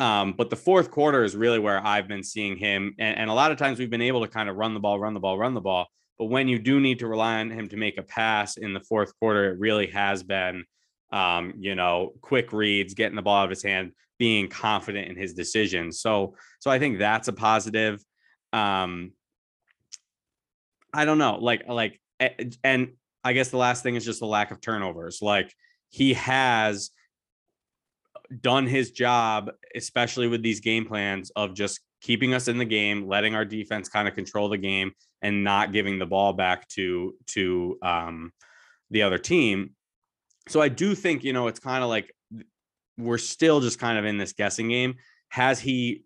Um but the fourth quarter is really where i've been seeing him and, and a lot of times we've been able to kind of run the ball run the ball run the ball but when you do need to rely on him to make a pass in the fourth quarter, it really has been, um, you know, quick reads, getting the ball out of his hand, being confident in his decisions. So, so I think that's a positive. Um, I don't know, like, like, and I guess the last thing is just the lack of turnovers. Like he has done his job, especially with these game plans of just keeping us in the game, letting our defense kind of control the game and not giving the ball back to to um, the other team. So I do think you know it's kind of like we're still just kind of in this guessing game. Has he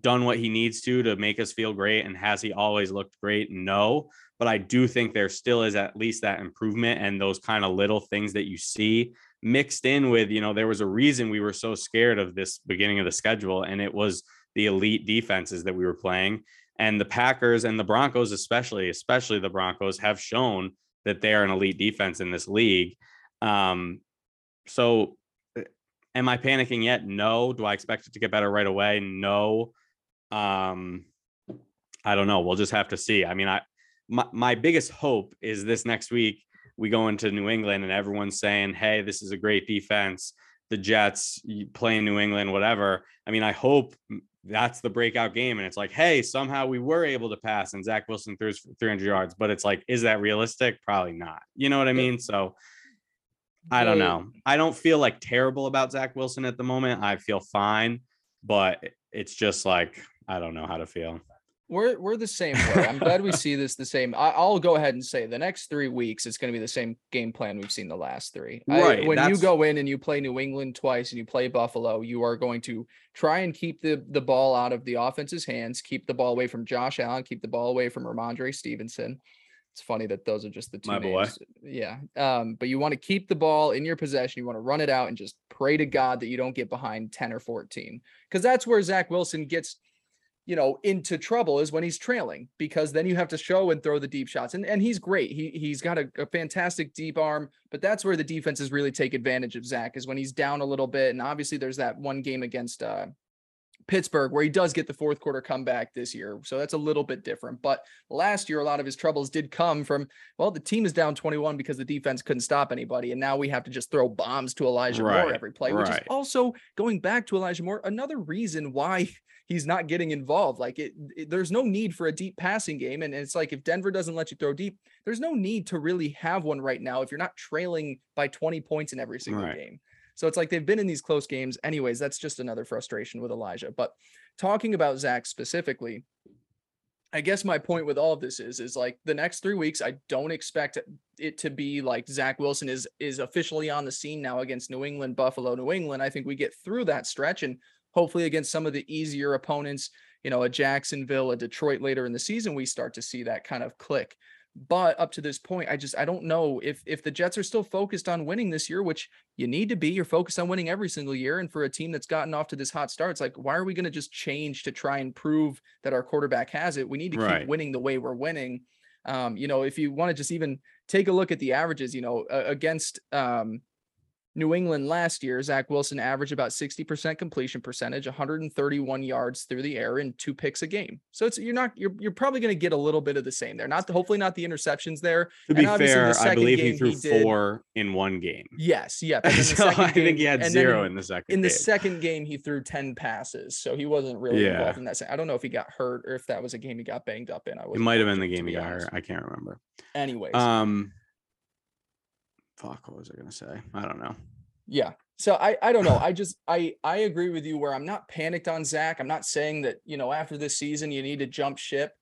done what he needs to to make us feel great, and has he always looked great? No, but I do think there still is at least that improvement and those kind of little things that you see mixed in with you know there was a reason we were so scared of this beginning of the schedule, and it was the elite defenses that we were playing and the Packers and the Broncos, especially, especially the Broncos, have shown that they are an elite defense in this league. Um, so, uh, am I panicking yet? No. Do I expect it to get better right away? No. Um, I don't know. We'll just have to see. I mean, I my, my biggest hope is this next week we go into New England and everyone's saying, "Hey, this is a great defense." The Jets playing New England, whatever. I mean, I hope that's the breakout game. And it's like, hey, somehow we were able to pass and Zach Wilson throws 300 yards. But it's like, is that realistic? Probably not. You know what I mean? So I don't know. I don't feel like terrible about Zach Wilson at the moment. I feel fine, but it's just like, I don't know how to feel. We're we're the same way. I'm glad we see this the same. I, I'll go ahead and say the next three weeks it's going to be the same game plan we've seen the last three. I- Right, when you go in and you play New England twice and you play Buffalo, you are going to try and keep the the ball out of the offense's hands, keep the ball away from Josh Allen, keep the ball away from Rhamondre Stevenson. It's funny that those are just the two My boy. Yeah. Um, but you want to keep the ball in your possession. You want to run it out and just pray to God that you don't get behind 10 or 14. Because that's where Zach Wilson gets you know, into trouble is when he's trailing because then you have to show and throw the deep shots. And and he's great. He he's got a, a fantastic deep arm, but that's where the defenses really take advantage of Zach is when he's down a little bit. And obviously there's that one game against uh Pittsburgh where he does get the fourth quarter comeback this year. So that's a little bit different. But last year, a lot of his troubles did come from, well, the team is down 21 because the defense couldn't stop anybody. And now we have to just throw bombs to Elijah Moore every play, which is also going back to Elijah Moore, another reason why he's not getting involved. Like it, it- there's no need for a deep passing game. And it's like if Denver doesn't let you throw deep, there's no need to really have one right now if you're not trailing by 20 points in every single Right. game. So it's like they've been in these close games. Anyways, that's just another frustration with Elijah. But talking about Zach specifically, I guess my point with all of this is is like the next three weeks, I don't expect it to be like Zach Wilson is is officially on the scene now against New England, Buffalo, New England. I think we get through that stretch and hopefully against some of the easier opponents, you know, a Jacksonville, a Detroit later in the season, we start to see that kind of click. But up to this point, I just I don't know if if the Jets are still focused on winning this year, which you need to be. You're focused on winning every single year. And for a team that's gotten off to this hot start, it's like, why are we going to just change to try and prove that our quarterback has it? We need to keep winning the way we're winning. Um, you know, if you want to just even take a look at the averages, you know, uh, against um, New England last year, Zach Wilson averaged about 60% completion percentage, 131 yards through the air, and two picks a game. So it's you're not you're you're probably going to get a little bit of the same there. Not hopefully not the interceptions there. To be obviously the fair, I believe he threw he did- four in one game. Yes, yeah. the so I think he had zero in- the second. in the game. second game he threw 10 passes so he wasn't really Yeah. involved in that i don't know if he got hurt or if that was a game he got banged up in i it might have been the game he got hurt. I can't remember. anyways Um, fuck, what was I gonna say? I don't know. Yeah. So I I don't know. I just I I agree with you where I'm not panicked on Zach. I'm not saying that you know after this season you need to jump ship.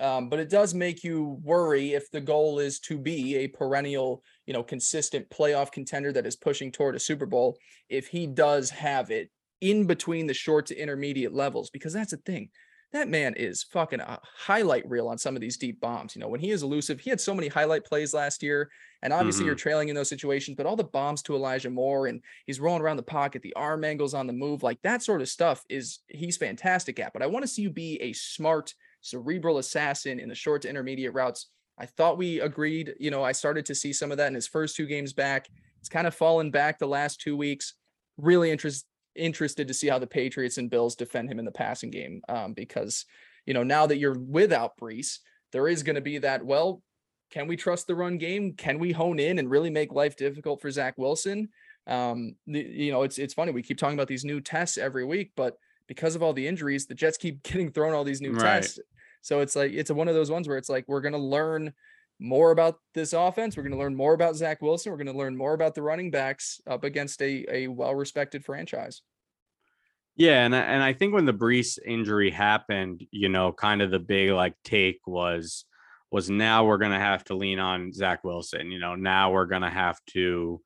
Um, but it does make you worry if the goal is to be a perennial, you know, consistent playoff contender that is pushing toward a Super Bowl. If he does have it in between the short to intermediate levels, because that's the thing that man is fucking a highlight reel on some of these deep bombs. You know, when he is elusive, he had so many highlight plays last year. And obviously mm-hmm. you're trailing in those situations, but all the bombs to Elijah Moore and he's rolling around the pocket, the arm angles on the move, like that sort of stuff is he's fantastic at. But I want to see you be a smart, cerebral assassin in the short to intermediate routes. I thought we agreed, you know, I started to see some of that in his first two games back. It's kind of fallen back the last two weeks. Really interest, interested to see how the Patriots and Bills defend him in the passing game um, because, you know, now that you're without Breece, there is going to be that, well, can we trust the run game? Can we hone in and really make life difficult for Zach Wilson? Um, the, you know, it's it's funny we keep talking about these new tests every week, but because of all the injuries, the Jets keep getting thrown all these new right. tests. So it's like it's one of those ones where it's like we're gonna learn more about this offense. We're going to learn more about Zach Wilson. We're going to learn more about the running backs up against a, a well respected franchise. Yeah, and and I think when the Breece injury happened, you know, kind of the big like take was was now we're going to have to lean on Zach Wilson. You know, now we're going to have to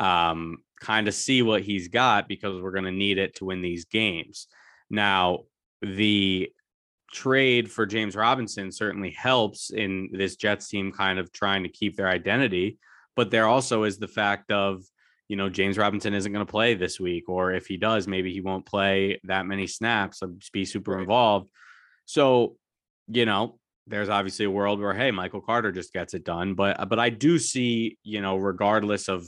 um, kind of see what he's got because we're going to need it to win these games. Now, the trade for James Robinson certainly helps in this Jets team kind of trying to keep their identity, but there also is the fact of you know James Robinson isn't going to play this week, or if he does, maybe he won't play that many snaps, be super right. involved. So, you know, there's obviously a world where hey, Michael Carter just gets it done, but but I do see you know regardless of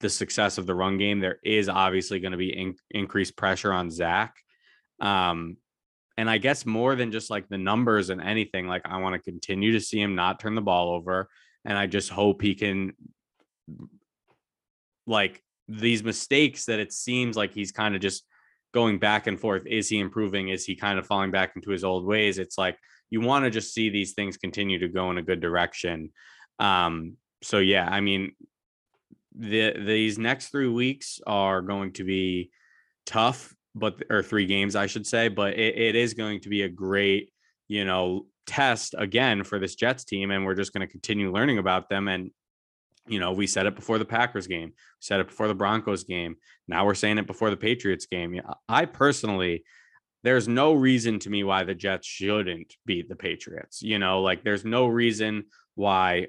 the success of the run game, there is obviously going to be in, increased pressure on Zach. Um, and I guess more than just like the numbers and anything, like I want to continue to see him not turn the ball over. And I just hope he can like these mistakes that it seems like he's kind of just going back and forth. Is he improving? Is he kind of falling back into his old ways? It's like you want to just see these things continue to go in a good direction. Um, so yeah, I mean, the these next three weeks are going to be tough, but or three games, I should say, but it, it is going to be a great, you know, test again for this Jets team, and we're just going to continue learning about them and you know, we said it before the Packers game, we said it before the Broncos game. Now we're saying it before the Patriots game. I personally, there's no reason to me why the Jets shouldn't beat the Patriots. You know, like there's no reason why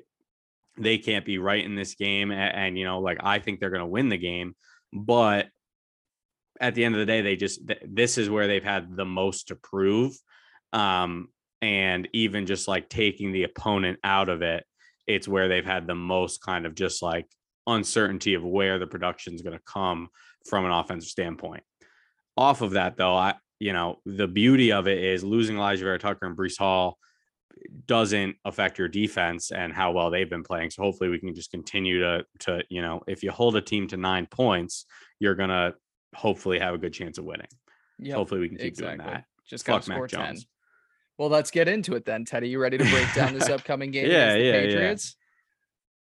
they can't be right in this game. And, and you know, like I think they're going to win the game. But at the end of the day, they just, this is where they've had the most to prove. Um, and even just like taking the opponent out of it it's where they've had the most kind of just like uncertainty of where the production is going to come from an offensive standpoint. Off of that, though, I you know the beauty of it is losing Alijah Vera-Tucker and Breece Hall doesn't affect your defense and how well they've been playing. So hopefully we can just continue to to you know if you hold a team to nine points, you're gonna hopefully have a good chance of winning. Yeah, hopefully we can keep exactly. doing that. Just fuck Mac Jones. Well, let's get into it then, Teddy. You ready to break down this upcoming game yeah, against the yeah, Patriots? Yeah.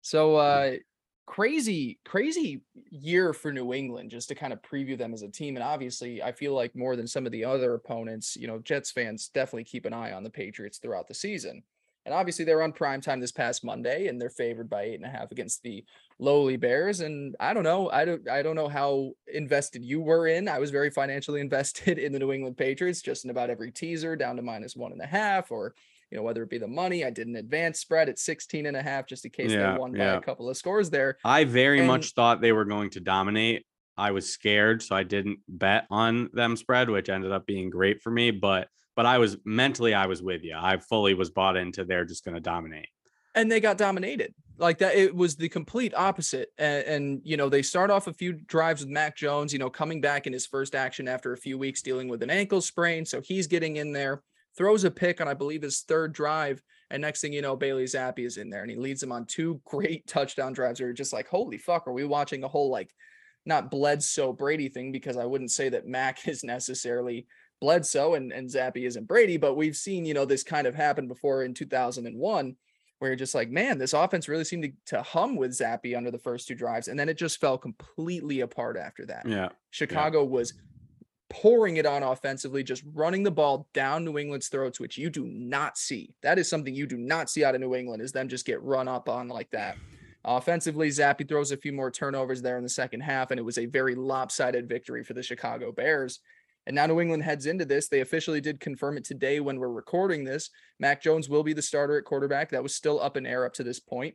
So uh crazy, crazy year for New England, just to kind of preview them as a team. And obviously, I feel like more than some of the other opponents, you know, Jets fans definitely keep an eye on the Patriots throughout the season. And obviously, they're on prime time this past Monday, and they're favored by eight and a half against the lowly Bears. And I don't know, I don't, I don't know how invested you were in. I was very financially invested in the New England Patriots, just in about every teaser, down to minus one and a half, or you know whether it be the money. I did an advance spread at 16 and a half, just in case yeah, they won yeah. by a couple of scores there. I very and, much thought they were going to dominate. I was scared, so I didn't bet on them spread, which ended up being great for me. But but I was mentally, I was with you. I fully was bought into they're just going to dominate. And they got dominated like that. It was the complete opposite. And, and, you know, they start off a few drives with Mac Jones, you know, coming back in his first action after a few weeks dealing with an ankle sprain. So he's getting in there, throws a pick on, I believe, his third drive. And next thing you know, Bailey Zappe is in there and he leads them on two great touchdown drives. You're just like, holy fuck, are we watching a whole like not Bledsoe Brady thing? Because I wouldn't say that Mac is necessarily Bledsoe and, and Zappe isn't Brady, but we've seen, you know, this kind of happen before in 2001, where you're just like, man, this offense really seemed to, to hum with Zappe under the first two drives. And then it just fell completely apart after that. Yeah. Chicago yeah. was pouring it on offensively, just running the ball down New England's throats, which you do not see. That is something you do not see out of New England, is them just get run up on like that. Offensively, Zappe throws a few more turnovers there in the second half, and it was a very lopsided victory for the Chicago Bears. And now New England heads into this. They officially did confirm it today when we're recording this. Mac Jones will be the starter at quarterback. That was still up in air up to this point.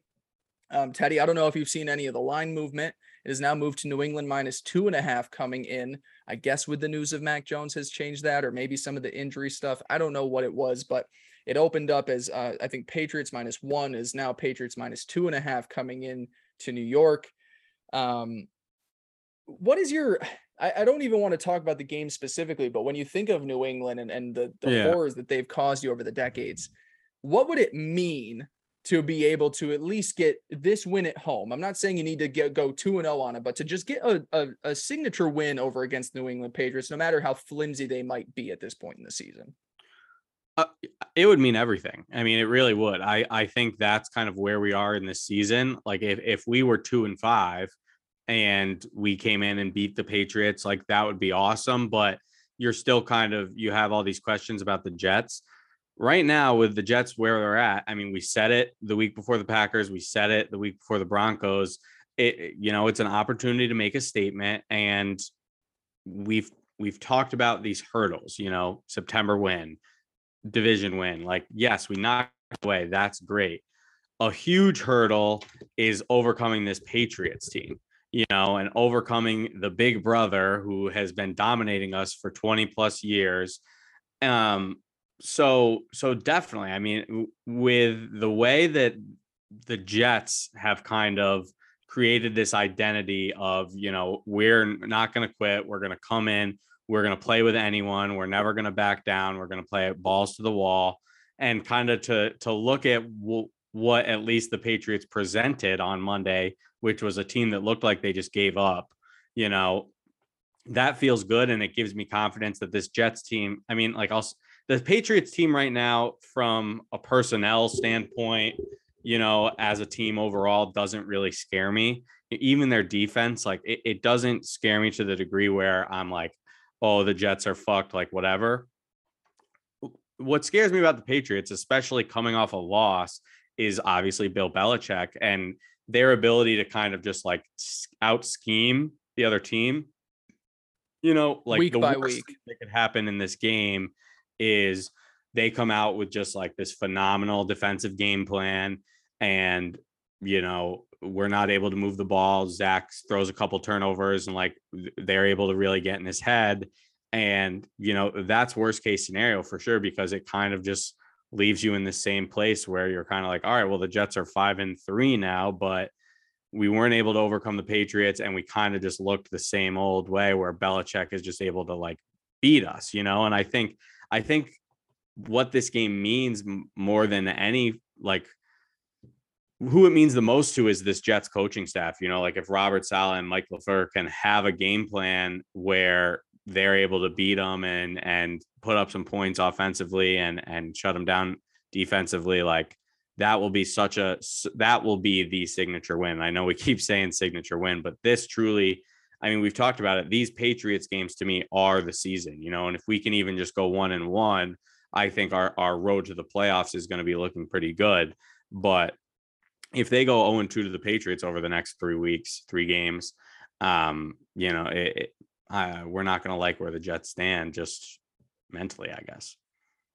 Um, Teddy, I don't know if you've seen any of the line movement. It has now moved to New England minus two and a half coming in. I guess with the news of Mac Jones has changed that, or maybe some of the injury stuff. I don't know what it was, but it opened up as uh, I think Patriots minus one is now Patriots minus two and a half coming in to New York. Um, what is your I, I, don't even want to talk about the game specifically, but when you think of New England and, and the, the yeah. horrors that they've caused you over the decades, what would it mean to be able to at least get this win at home? I'm not saying you need to get go 2 and 0 on it, but to just get a, a, a signature win over against New England Patriots, no matter how flimsy they might be at this point in the season. Uh, it would mean everything. I mean, it really would. I I think that's kind of where we are in this season. Like if if we were two and five, and we came in and beat the Patriots, like that would be awesome. But you're still kind of you have all these questions about the Jets. Right now, with the Jets where they're at, I mean, we said it the week before the Packers, we said it the week before the Broncos. It, you know, it's an opportunity to make a statement, and we've we've talked about these hurdles. You know, September win, division win. Like, yes, we knocked away. That's great. A huge hurdle is overcoming this Patriots team you know, and overcoming the big brother who has been dominating us for 20 plus years. Um, so so definitely, I mean, with the way that the Jets have kind of created this identity of, you know, we're not going to quit, we're going to come in, we're going to play with anyone, we're never going to back down, we're going to play balls to the wall and kind of to to look at what at least the Patriots presented on Monday which was a team that looked like they just gave up, you know, that feels good. And it gives me confidence that this Jets team, I mean, like I'll, the Patriots team right now, from a personnel standpoint, you know, as a team overall, doesn't really scare me. Even their defense, like it, it doesn't scare me to the degree where I'm like, oh, the Jets are fucked, like whatever. What scares me about the Patriots, especially coming off a loss, is obviously Bill Belichick. And their ability to kind of just like out scheme the other team. You know, like week the by worst week that could happen in this game is they come out with just like this phenomenal defensive game plan and you know we're not able to move the ball zach throws a couple turnovers and like they're able to really get in his head and you know that's worst case scenario for sure because it kind of just leaves you in the same place where you're kind of like, all right, well, the Jets are five and three now, but we weren't able to overcome the Patriots, and we kind of just looked the same old way where Belichick is just able to like beat us, you know. And I think, I think what this game means more than any like who it means the most to is this Jets coaching staff. You know, like if Robert Saleh and Mike LaFleur can have a game plan where they're able to beat them and and put up some points offensively and and shut them down defensively like that will be such a that will be the signature win. I know we keep saying signature win but this truly i mean we've talked about it. These patriots games to me are the season you know and if we can even just go one and one i think our our road to the playoffs is going to be looking pretty good. But if they go 0 2 to the patriots over the next three weeks three games um you know it, uh, we're not going to like where the Jets stand just mentally, I guess.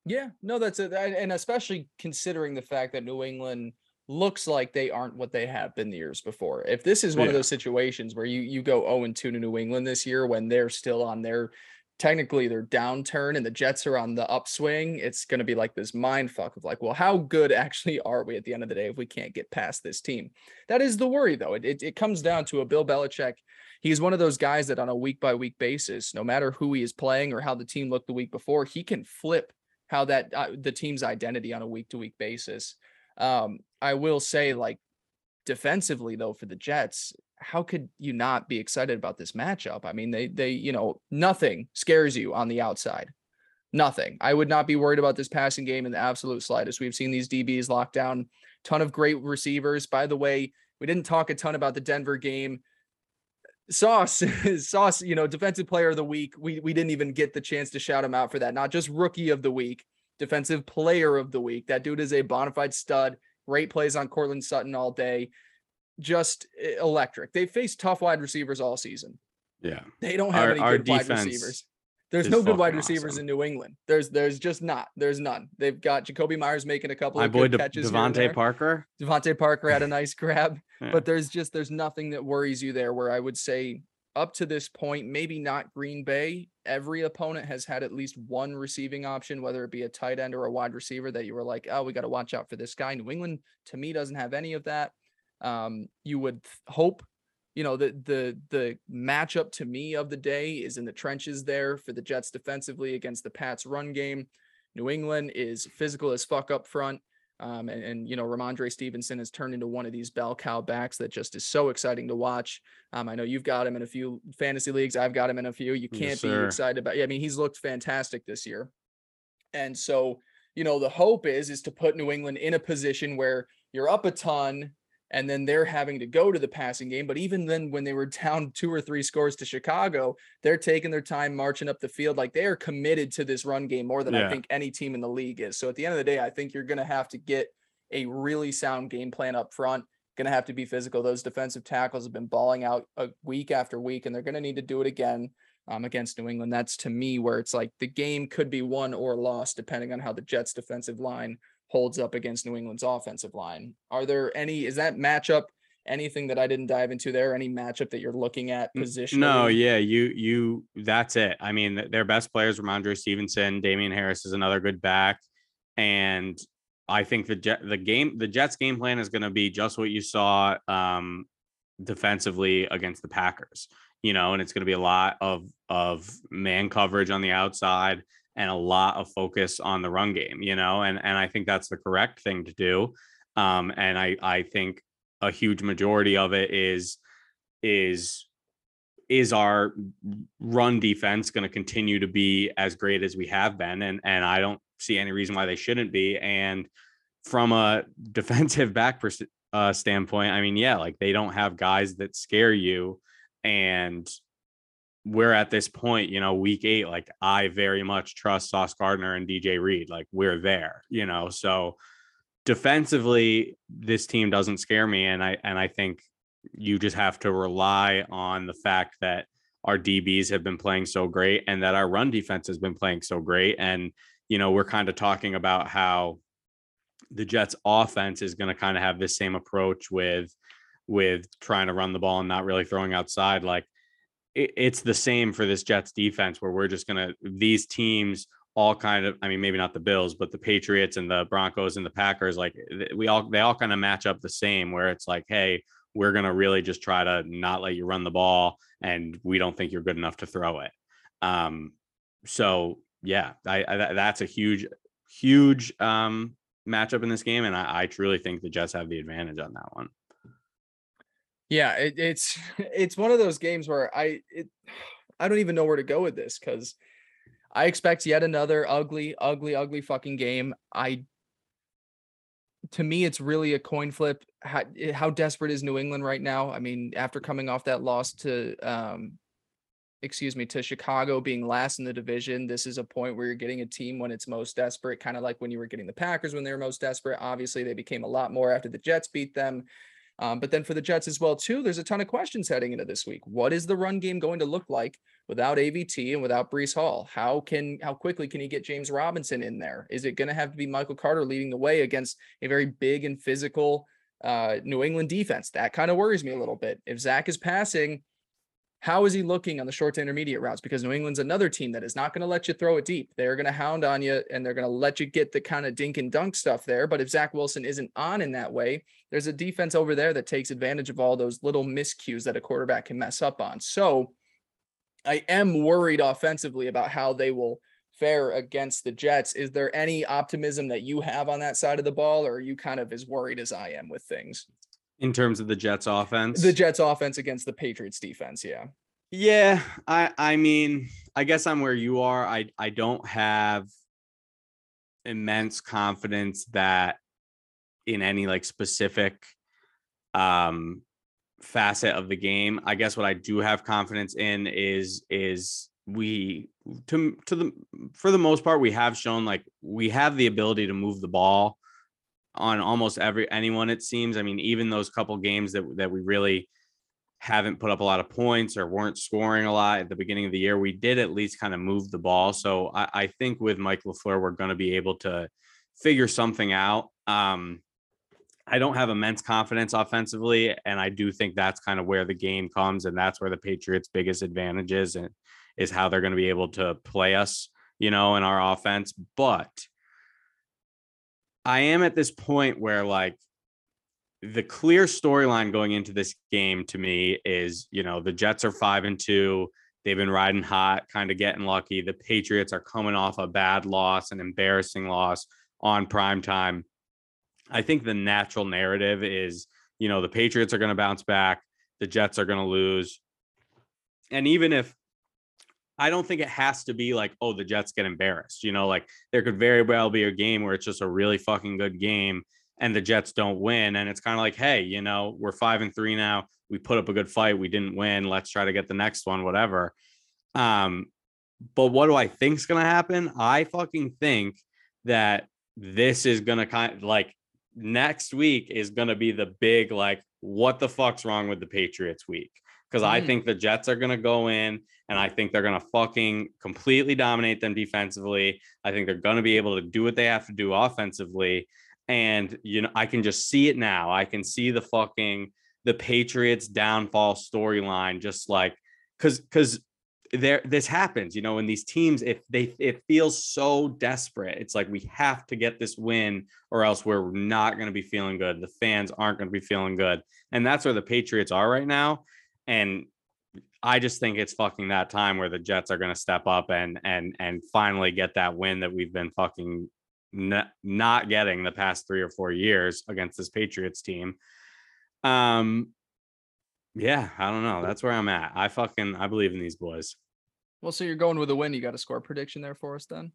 Yeah, no, that's it. And especially considering the fact that New England looks like they aren't what they have been the years before. If this is one yeah. of those situations where you you go 0 and 2 to New England this year when they're still on their technically their downturn and the Jets are on the upswing, it's going to be like this mind fuck of like, well, how good actually are we at the end of the day if we can't get past this team? That is the worry though. It it, it comes down to a Bill Belichick he's one of those guys that on a week by week basis, no matter who he is playing or how the team looked the week before, he can flip how that uh, the team's identity on a week to week basis. Um, I will say, like defensively though, for the Jets, how could you not be excited about this matchup? I mean, they they you know nothing scares you on the outside. Nothing. I would not be worried about this passing game in the absolute slightest. We've seen these DBs lock down, ton of great receivers. By the way, we didn't talk a ton about the Denver game. Sauce, Sauce, you know, defensive player of the week. We we didn't even get the chance to shout him out for that. Not just rookie of the week, defensive player of the week. That dude is a bona fide stud. Great plays on Courtland Sutton all day. Just eh, electric. They faced tough wide receivers all season. Yeah. They don't have our, any good wide receivers. There's no good wide receivers awesome. in New England. There's there's just not. There's none. They've got Jakobi Meyers making a couple My of boy good De- catches. DeVante Parker. DeVante Parker had a nice grab, yeah. but there's just there's nothing that worries you there. Where I would say up to this point, maybe not Green Bay. Every opponent has had at least one receiving option, whether it be a tight end or a wide receiver that you were like, oh, we got to watch out for this guy. New England to me doesn't have any of that. Um, you would hope you know the the the matchup to me of the day is in the trenches there for the Jets defensively against the Pats run game. New England is physical as fuck up front. Um, and, and, you know, Rhamondre Stevenson has turned into one of these bell cow backs that just is so exciting to watch. Um, I know you've got him in a few fantasy leagues. I've got him in a few. You can't yes, be excited about. Yeah. I mean, he's looked fantastic this year, and so you know the hope is is to put New England in a position where you're up a ton and then they're having to go to the passing game. But even then, when they were down two or three scores to Chicago, they're taking their time marching up the field. Like they are committed to this run game more than yeah. I think any team in the league is. So at the end of the day, I think you're going to have to get a really sound game plan up front. Going to have to be physical. Those defensive tackles have been balling out a week after week, and they're going to need to do it again um, against New England. That's to me where it's like the game could be won or lost depending on how the Jets' defensive line holds up against New England's offensive line. Are there any, is that matchup anything that I didn't dive into there? Any matchup that you're looking at position? No, yeah, you, you, that's it. I mean, their best players, Rhamondre Stevenson, Damien Harris is another good back. And I think the Jet, the game, the Jets game plan is going to be just what you saw um, defensively against the Packers, you know, and it's going to be a lot of, of man coverage on the outside and a lot of focus on the run game, you know, and and I think that's the correct thing to do. Um, and I I think a huge majority of it is is is our run defense going to continue to be as great as we have been and and I don't see any reason why they shouldn't be and from a defensive back pers- uh, standpoint I mean yeah like they don't have guys that scare you and we're at this point, you know, week eight, like I very much trust Sauce Gardner and DJ Reed. Like we're there, you know. So defensively, this team doesn't scare me. And I and I think you just have to rely on the fact that our DBs have been playing so great and that our run defense has been playing so great. And, you know, we're kind of talking about how the Jets offense is going to kind of have this same approach with with trying to run the ball and not really throwing outside like it's the same for this Jets defense where we're just gonna these teams all kind of I mean maybe not the Bills but the Patriots and the Broncos and the Packers like we all they all kind of match up the same where it's like hey we're going to really just try to not let you run the ball and we don't think you're good enough to throw it. Um so yeah I, I that's a huge huge um matchup in this game and I, I truly think the Jets have the advantage on that one yeah, it, it's it's one of those games where I it I don't even know where to go with this because I expect yet another ugly, ugly, ugly fucking game. I to me, it's really a coin flip. How, eh, how desperate is New England right now? I mean, after coming off that loss to um excuse me, to Chicago being last in the division. This is a point where you're getting a team when it's most desperate, kind of like when you were getting the Packers when they were most desperate. Obviously, they became a lot more after the Jets beat them. Um, but then for the Jets as well, too, there's a ton of questions heading into this week. What is the run game going to look like without AVT and without Breece Hall? How can how quickly can you get James Robinson in there? Is it going to have to be Michael Carter leading the way against a very big and physical uh, New England defense? That kind of worries me a little bit. If Zach is passing, how is he looking on the short to intermediate routes? Because New England's another team that is not going to let you throw it deep. They're going to hound on you and they're going to let you get the kind of dink and dunk stuff there. But if Zach Wilson isn't on in that way, there's a defense over there that takes advantage of all those little miscues that a quarterback can mess up on. So I am worried offensively about how they will fare against the Jets. Is there any optimism that you have on that side of the ball, or are you kind of as worried as I am with things? In terms of the Jets offense? The Jets offense against the Patriots defense, yeah. Yeah, I I mean, I guess I'm where you are. I I don't have immense confidence that in any like specific um facet of the game. I guess what I do have confidence in is is we to to the for the most part we have shown like we have the ability to move the ball on almost every anyone it seems. I mean, even those couple games that that we really haven't put up a lot of points or weren't scoring a lot at the beginning of the year, we did at least kind of move the ball. So I, I think with Mike LaFleur, we're going to be able to figure something out. Um, I don't have immense confidence offensively, and I do think that's kind of where the game comes, and that's where the Patriots' biggest advantage is, and is how they're going to be able to play us, you know, in our offense. But I am at this point where like the clear storyline going into this game to me is, you know, the Jets are five and two. They've been riding hot, kind of getting lucky. The Patriots are coming off a bad loss, an embarrassing loss on prime time. I think the natural narrative is, you know, the Patriots are going to bounce back, the Jets are going to lose. And even if I don't think it has to be like, oh, the Jets get embarrassed. You know, like there could very well be a game where it's just a really fucking good game and the Jets don't win. And it's kind of like, hey, you know, we're five and three now. We put up a good fight. We didn't win. Let's try to get the next one, whatever. Um, but what do I think's gonna happen? I fucking think that this is gonna kind of like next week is gonna be the big like what the fuck's wrong with the Patriots week because mm. I think the Jets are going to go in and I think they're going to fucking completely dominate them defensively. I think they're going to be able to do what they have to do offensively. And, you know, I can just see it now. I can see the fucking, the Patriots downfall storyline, just like, cause, cause there, this happens, you know, in these teams, if they, it feels so desperate. It's like, we have to get this win or else we're not going to be feeling good. The fans aren't going to be feeling good. And that's where the Patriots are right now. And I just think it's fucking that time where the Jets are going to step up and and and finally get that win that we've been fucking n- not getting the past 3 or 4 years against this Patriots team. Um yeah, I don't know. That's where I'm at. I fucking I believe in these boys. Well, so you're going with a win. You got a score prediction there for us then?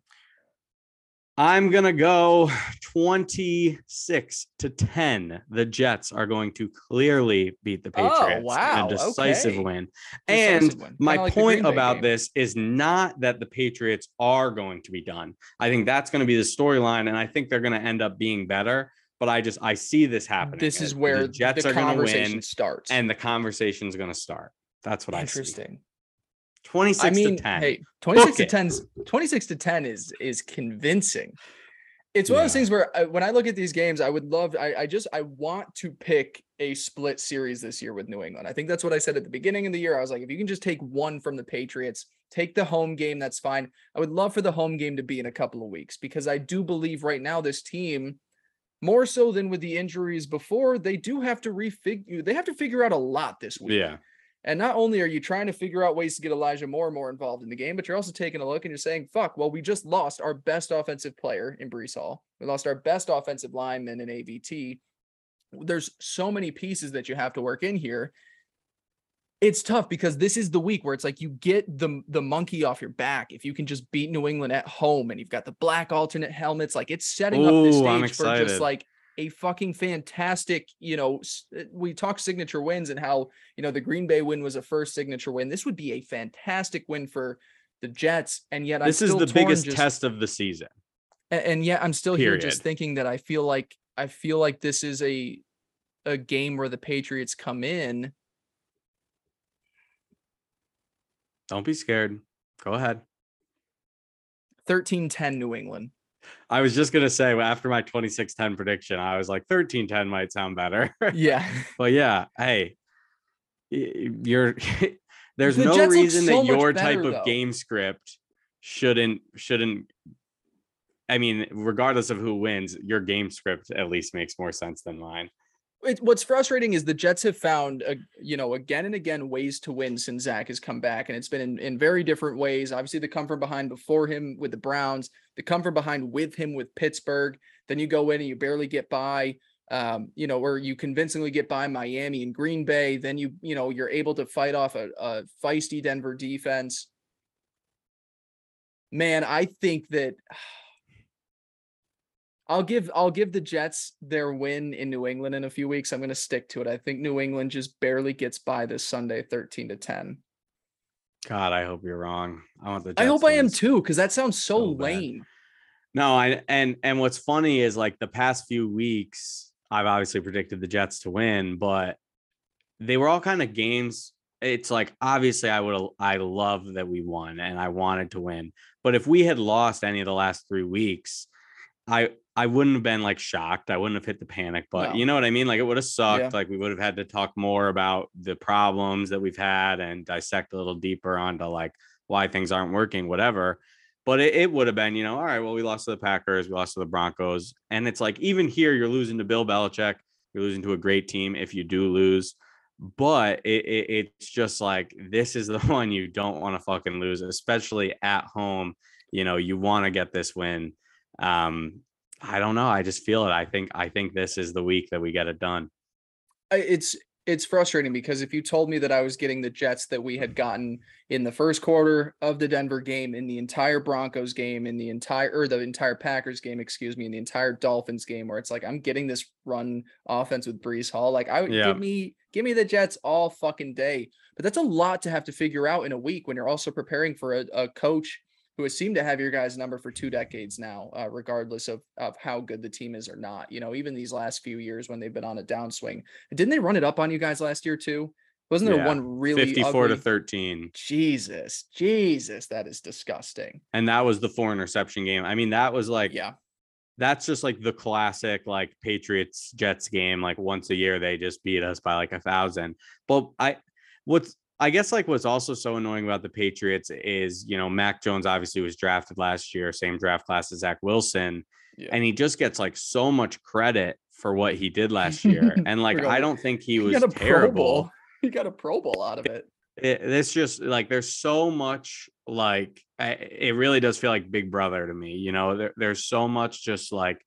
I'm going to go 26 to 10. The Jets are going to clearly beat the oh, Patriots. Oh, wow. A decisive okay. win. Decisive and win. my like point about game. this is not that the Patriots are going to be done. I think that's going to be the storyline. And I think they're going to end up being better. But I just I see this happening. This is where the Jets the are going to win starts. And the conversation is going to start. That's what I see. Interesting. 26 I mean, to 10. Hey, 26 Book to 10 26 to 10 is is convincing. It's one yeah. of those things where I, when I look at these games, I would love I, I just I want to pick a split series this year with New England. I think that's what I said at the beginning of the year. I was like, if you can just take one from the Patriots, take the home game, that's fine. I would love for the home game to be in a couple of weeks because I do believe right now this team more so than with the injuries before, they do have to refigure they have to figure out a lot this week. Yeah. And not only are you trying to figure out ways to get Elijah Moore and more involved in the game, but you're also taking a look and you're saying, fuck, well, we just lost our best offensive player in Breece Hall. We lost our best offensive lineman in AVT. There's so many pieces that you have to work in here. It's tough because this is the week where it's like you get the the monkey off your back if you can just beat New England at home and you've got the black alternate helmets. Like it's setting Ooh, up the stage for just like a fucking fantastic, you know, uh, we talk signature wins and how, you know, the Green Bay win was a first signature win. This would be a fantastic win for the Jets. And yet I'm still. this is the biggest just, test of the season. And, and yet I'm still Period. here just thinking that I feel like I feel like this is a a game where the Patriots come in. Don't be scared. Go ahead. 13-10 New England. I was just gonna say after my 26-10 prediction, I was like 13-10 might sound better. Yeah. but yeah, hey, you're there's the no Jets reason so that your better, type of though. game script shouldn't shouldn't I mean, regardless of who wins, your game script at least makes more sense than mine it, what's frustrating is the Jets have found, a, you know, again and again ways to win since Zach has come back, and it's been in, in very different ways. Obviously, the come from behind before him with the Browns, the come from behind with him with Pittsburgh. Then you go in and you barely get by um, you know, where you convincingly get by Miami and Green Bay, then you, you know, you're able to fight off a, a feisty Denver defense. Man, I think that I'll give I'll give the Jets their win in New England in a few weeks. I'm going to stick to it. I think New England just barely gets by this Sunday 13 to 10. God, I hope you're wrong. I want the Jets I hope I am too cuz that sounds so, so lame. No, I and and what's funny is like the past few weeks I've obviously predicted the Jets to win, but they were all kind of games it's like obviously I would I love that we won and I wanted to win. But if we had lost any of the last 3 weeks, I I wouldn't have been like shocked. I wouldn't have hit the panic, but no. you know what I mean? Like it would have sucked. Yeah. Like we would have had to talk more about the problems that we've had and dissect a little deeper onto like why things aren't working, whatever. But it, it would have been, you know, all right, well, we lost to the Packers, we lost to the Broncos. And it's like even here, you're losing to Bill Belichick, you're losing to a great team if you do lose. But it, it, it's just like this is the one you don't want to fucking lose, especially at home. You know, you want to get this win um, I don't know. I just feel it. I think I think this is the week that we get it done. It's it's frustrating because if you told me that I was getting the Jets that we had gotten in the first quarter of the Denver game, in the entire Broncos game, in the entire or the entire Packers game, excuse me, in the entire Dolphins game, where it's like I'm getting this run offense with Breece Hall, like I would yeah. give me give me the Jets all fucking day. But that's a lot to have to figure out in a week when you're also preparing for a, a coach who has seemed to have your guys' number for two decades now, uh, regardless of of how good the team is or not. You know, even these last few years when they've been on a downswing, didn't they run it up on you guys last year too? Wasn't there yeah, one really 54 ugly... to 13? Jesus, Jesus, that is disgusting. And that was the four interception game. I mean, that was like, yeah, that's just like the classic like Patriots Jets game. Like once a year, they just beat us by like a thousand. But I, what's I guess like what's also so annoying about the Patriots is, you know, Mac Jones obviously was drafted last year, same draft class as Zach Wilson. Yeah. And he just gets like so much credit for what he did last year. And like, I don't think he, he was terrible. He got a Pro Bowl out of it. it. It's just like there's so much like it really does feel like Big Brother to me. You know, there, there's so much just like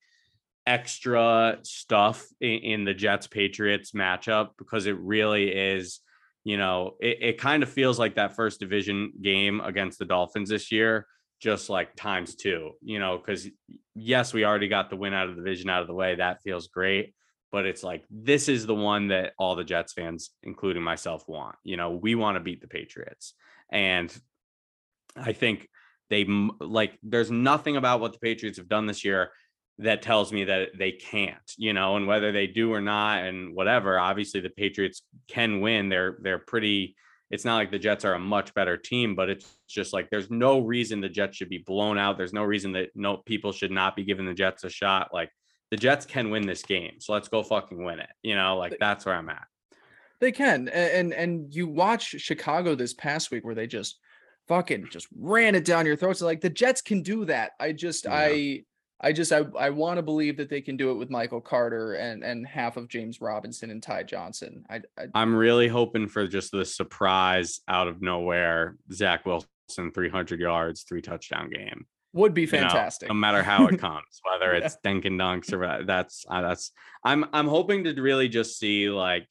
extra stuff in, in the Jets Patriots matchup because it really is you know, it, it kind of feels like that first division game against the Dolphins this year, just like times two, you know, because yes, we already got the win out of the division out of the way. That feels great. But it's like, this is the one that all the Jets fans, including myself, want. You know, we want to beat the Patriots. And I think they like, there's nothing about what the Patriots have done this year that tells me that they can't, you know, and whether they do or not and whatever, obviously the Patriots can win. They're they're pretty it's not like the Jets are a much better team, but it's just like there's no reason the Jets should be blown out. There's no reason that no people should not be giving the Jets a shot. Like the Jets can win this game. So let's go fucking win it. You know, like that's where I'm at. They can. And and you watch Chicago this past week where they just fucking just ran it down your throats. Like the Jets can do that. I just yeah. I I just I, I want to believe that they can do it with Michael Carter and and half of James Robinson and Ty Johnson. I, I am really hoping for just the surprise out of nowhere Zach Wilson 300 yards, three touchdown game. Would be fantastic. You know, no matter how it comes, whether it's yeah. Dinkin Dunks or that's uh, that's I'm I'm hoping to really just see like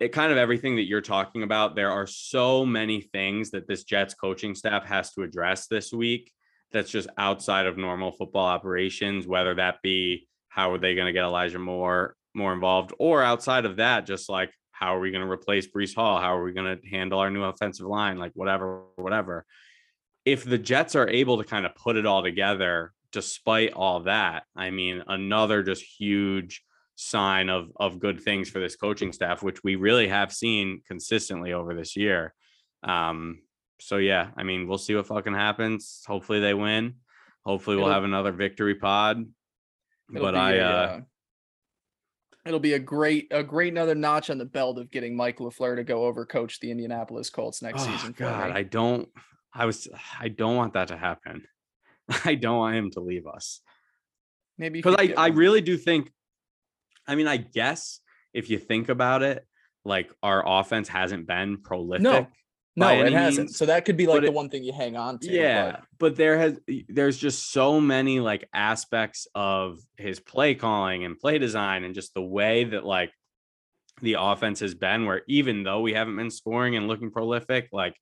it kind of everything that you're talking about. There are so many things that this Jets coaching staff has to address this week that's just outside of normal football operations, whether that be how are they going to get Elijah Moore more involved, or outside of that, just like how are we going to replace Breece Hall? How are we going to handle our new offensive line? Like whatever, whatever. If the Jets are able to kind of put it all together, despite all that, I mean, another just huge sign of of good things for this coaching staff, which we really have seen consistently over this year. Um, so yeah, I mean, we'll see what fucking happens. Hopefully they win. Hopefully we'll it'll, have another victory pod. But I a, uh, uh, it'll be a great a great another notch on the belt of getting Mike LaFleur to go over coach the Indianapolis Colts next oh, season. God, I don't I was I don't want that to happen. I don't want him to leave us. Maybe because I, I really do think I mean, I guess if you think about it, like our offense hasn't been prolific. No No, it hasn't. So that could be like but the it- one thing you hang on to. yeah, but- but there has there's just so many like aspects of his play calling and play design and just the way that like the offense has been where even though we haven't been scoring and looking prolific, like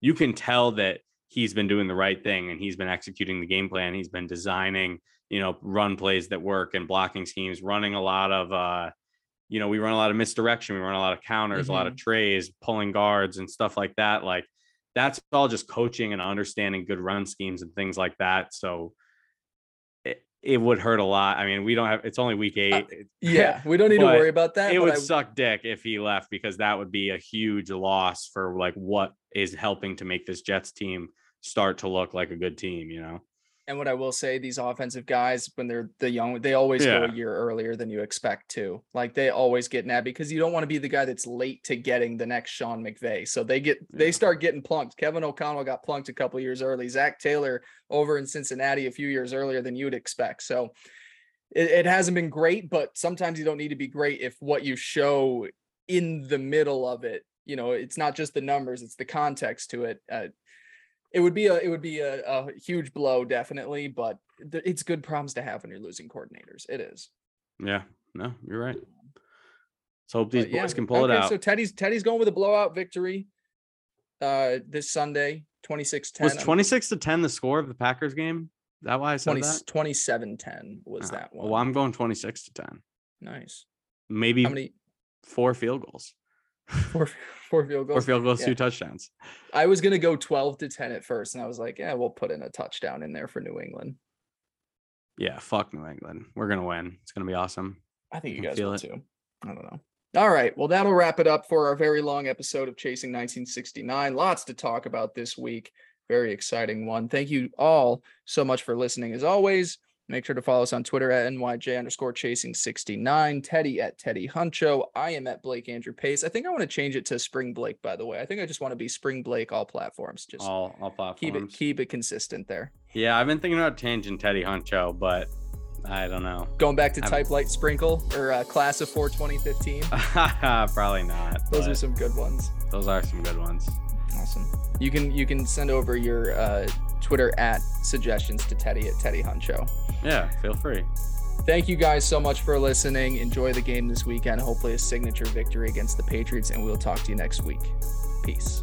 you can tell that he's been doing the right thing and he's been executing the game plan. He's been designing, you know, run plays that work and blocking schemes, running a lot of uh you know, we run a lot of misdirection, we run a lot of counters, a lot of mm-hmm. trays, pulling guards and stuff like that. Like that's all just coaching and understanding good run schemes and things like that. So it, it would hurt a lot. I mean, we don't have it's only week uh, eight. It- yeah, we don't need to worry about that. it would I- suck dick if he left because that would be a huge loss for like what is helping to make this Jets team start to look like a good team, you know? And what I will say, these offensive guys, when they're the young, they always go a year earlier than you expect to. Like they always get nabbed because you don't want to be the guy that's late to getting the next Sean McVay. So they get they start getting plunked. Kevin O'Connell got plunked a couple years early. Zac Taylor over in Cincinnati a few years earlier than you would expect. So it, it hasn't been great, but sometimes you don't need to be great if what you show in the middle of it, you know, it's not just the numbers, it's the context to it. Uh, it would be a it would be a, a huge blow definitely but th- it's good problems to have when you're losing coordinators it is Yeah, no, you're right. Let's hope these But yeah, boys can pull it out. so teddy's teddy's going with a blowout victory uh this sunday 26-10 was 26 to 10 the score of the Packers game? Is that why I said 20, that? 27-10 was Oh, that one Well, I'm going 26 to 10. nice Maybe how many four field goals. Four four field Four goals field goals, Yeah. two touchdowns. i was gonna go 12 to 10 at first and i was like yeah we'll put in a touchdown in there for new england Yeah, fuck New England. We're gonna win. It's gonna be awesome. I think you guys feel will it. too. I don't know. All right. Well, that'll wrap it up for our very long episode of Chasing 1969. Lots to talk about this week. Very exciting one. Thank you all so much for listening. As always, make sure to follow us on Twitter at NYJ underscore chasing 69, Teddy at Teddy Huncho. I am at Blake Andrew Pace. I think I want to change it to Spring Blake, by the way. I think I just want to be Spring Blake all platforms. Just All all platforms. keep it keep it consistent there. Yeah, I've been thinking about changing Teddy Huncho, but I don't know. Going back to I'm- Type Light Sprinkle or uh, Class of 4 2015. Probably not. Those are some good ones. those are some good ones. Awesome. You can you can send over your uh, Twitter at suggestions to Teddy at Teddy Huncho. Yeah, feel free. Thank you guys so much for listening. Enjoy the game this weekend. Hopefully a signature victory against the Patriots, and we'll talk to you next week. Peace.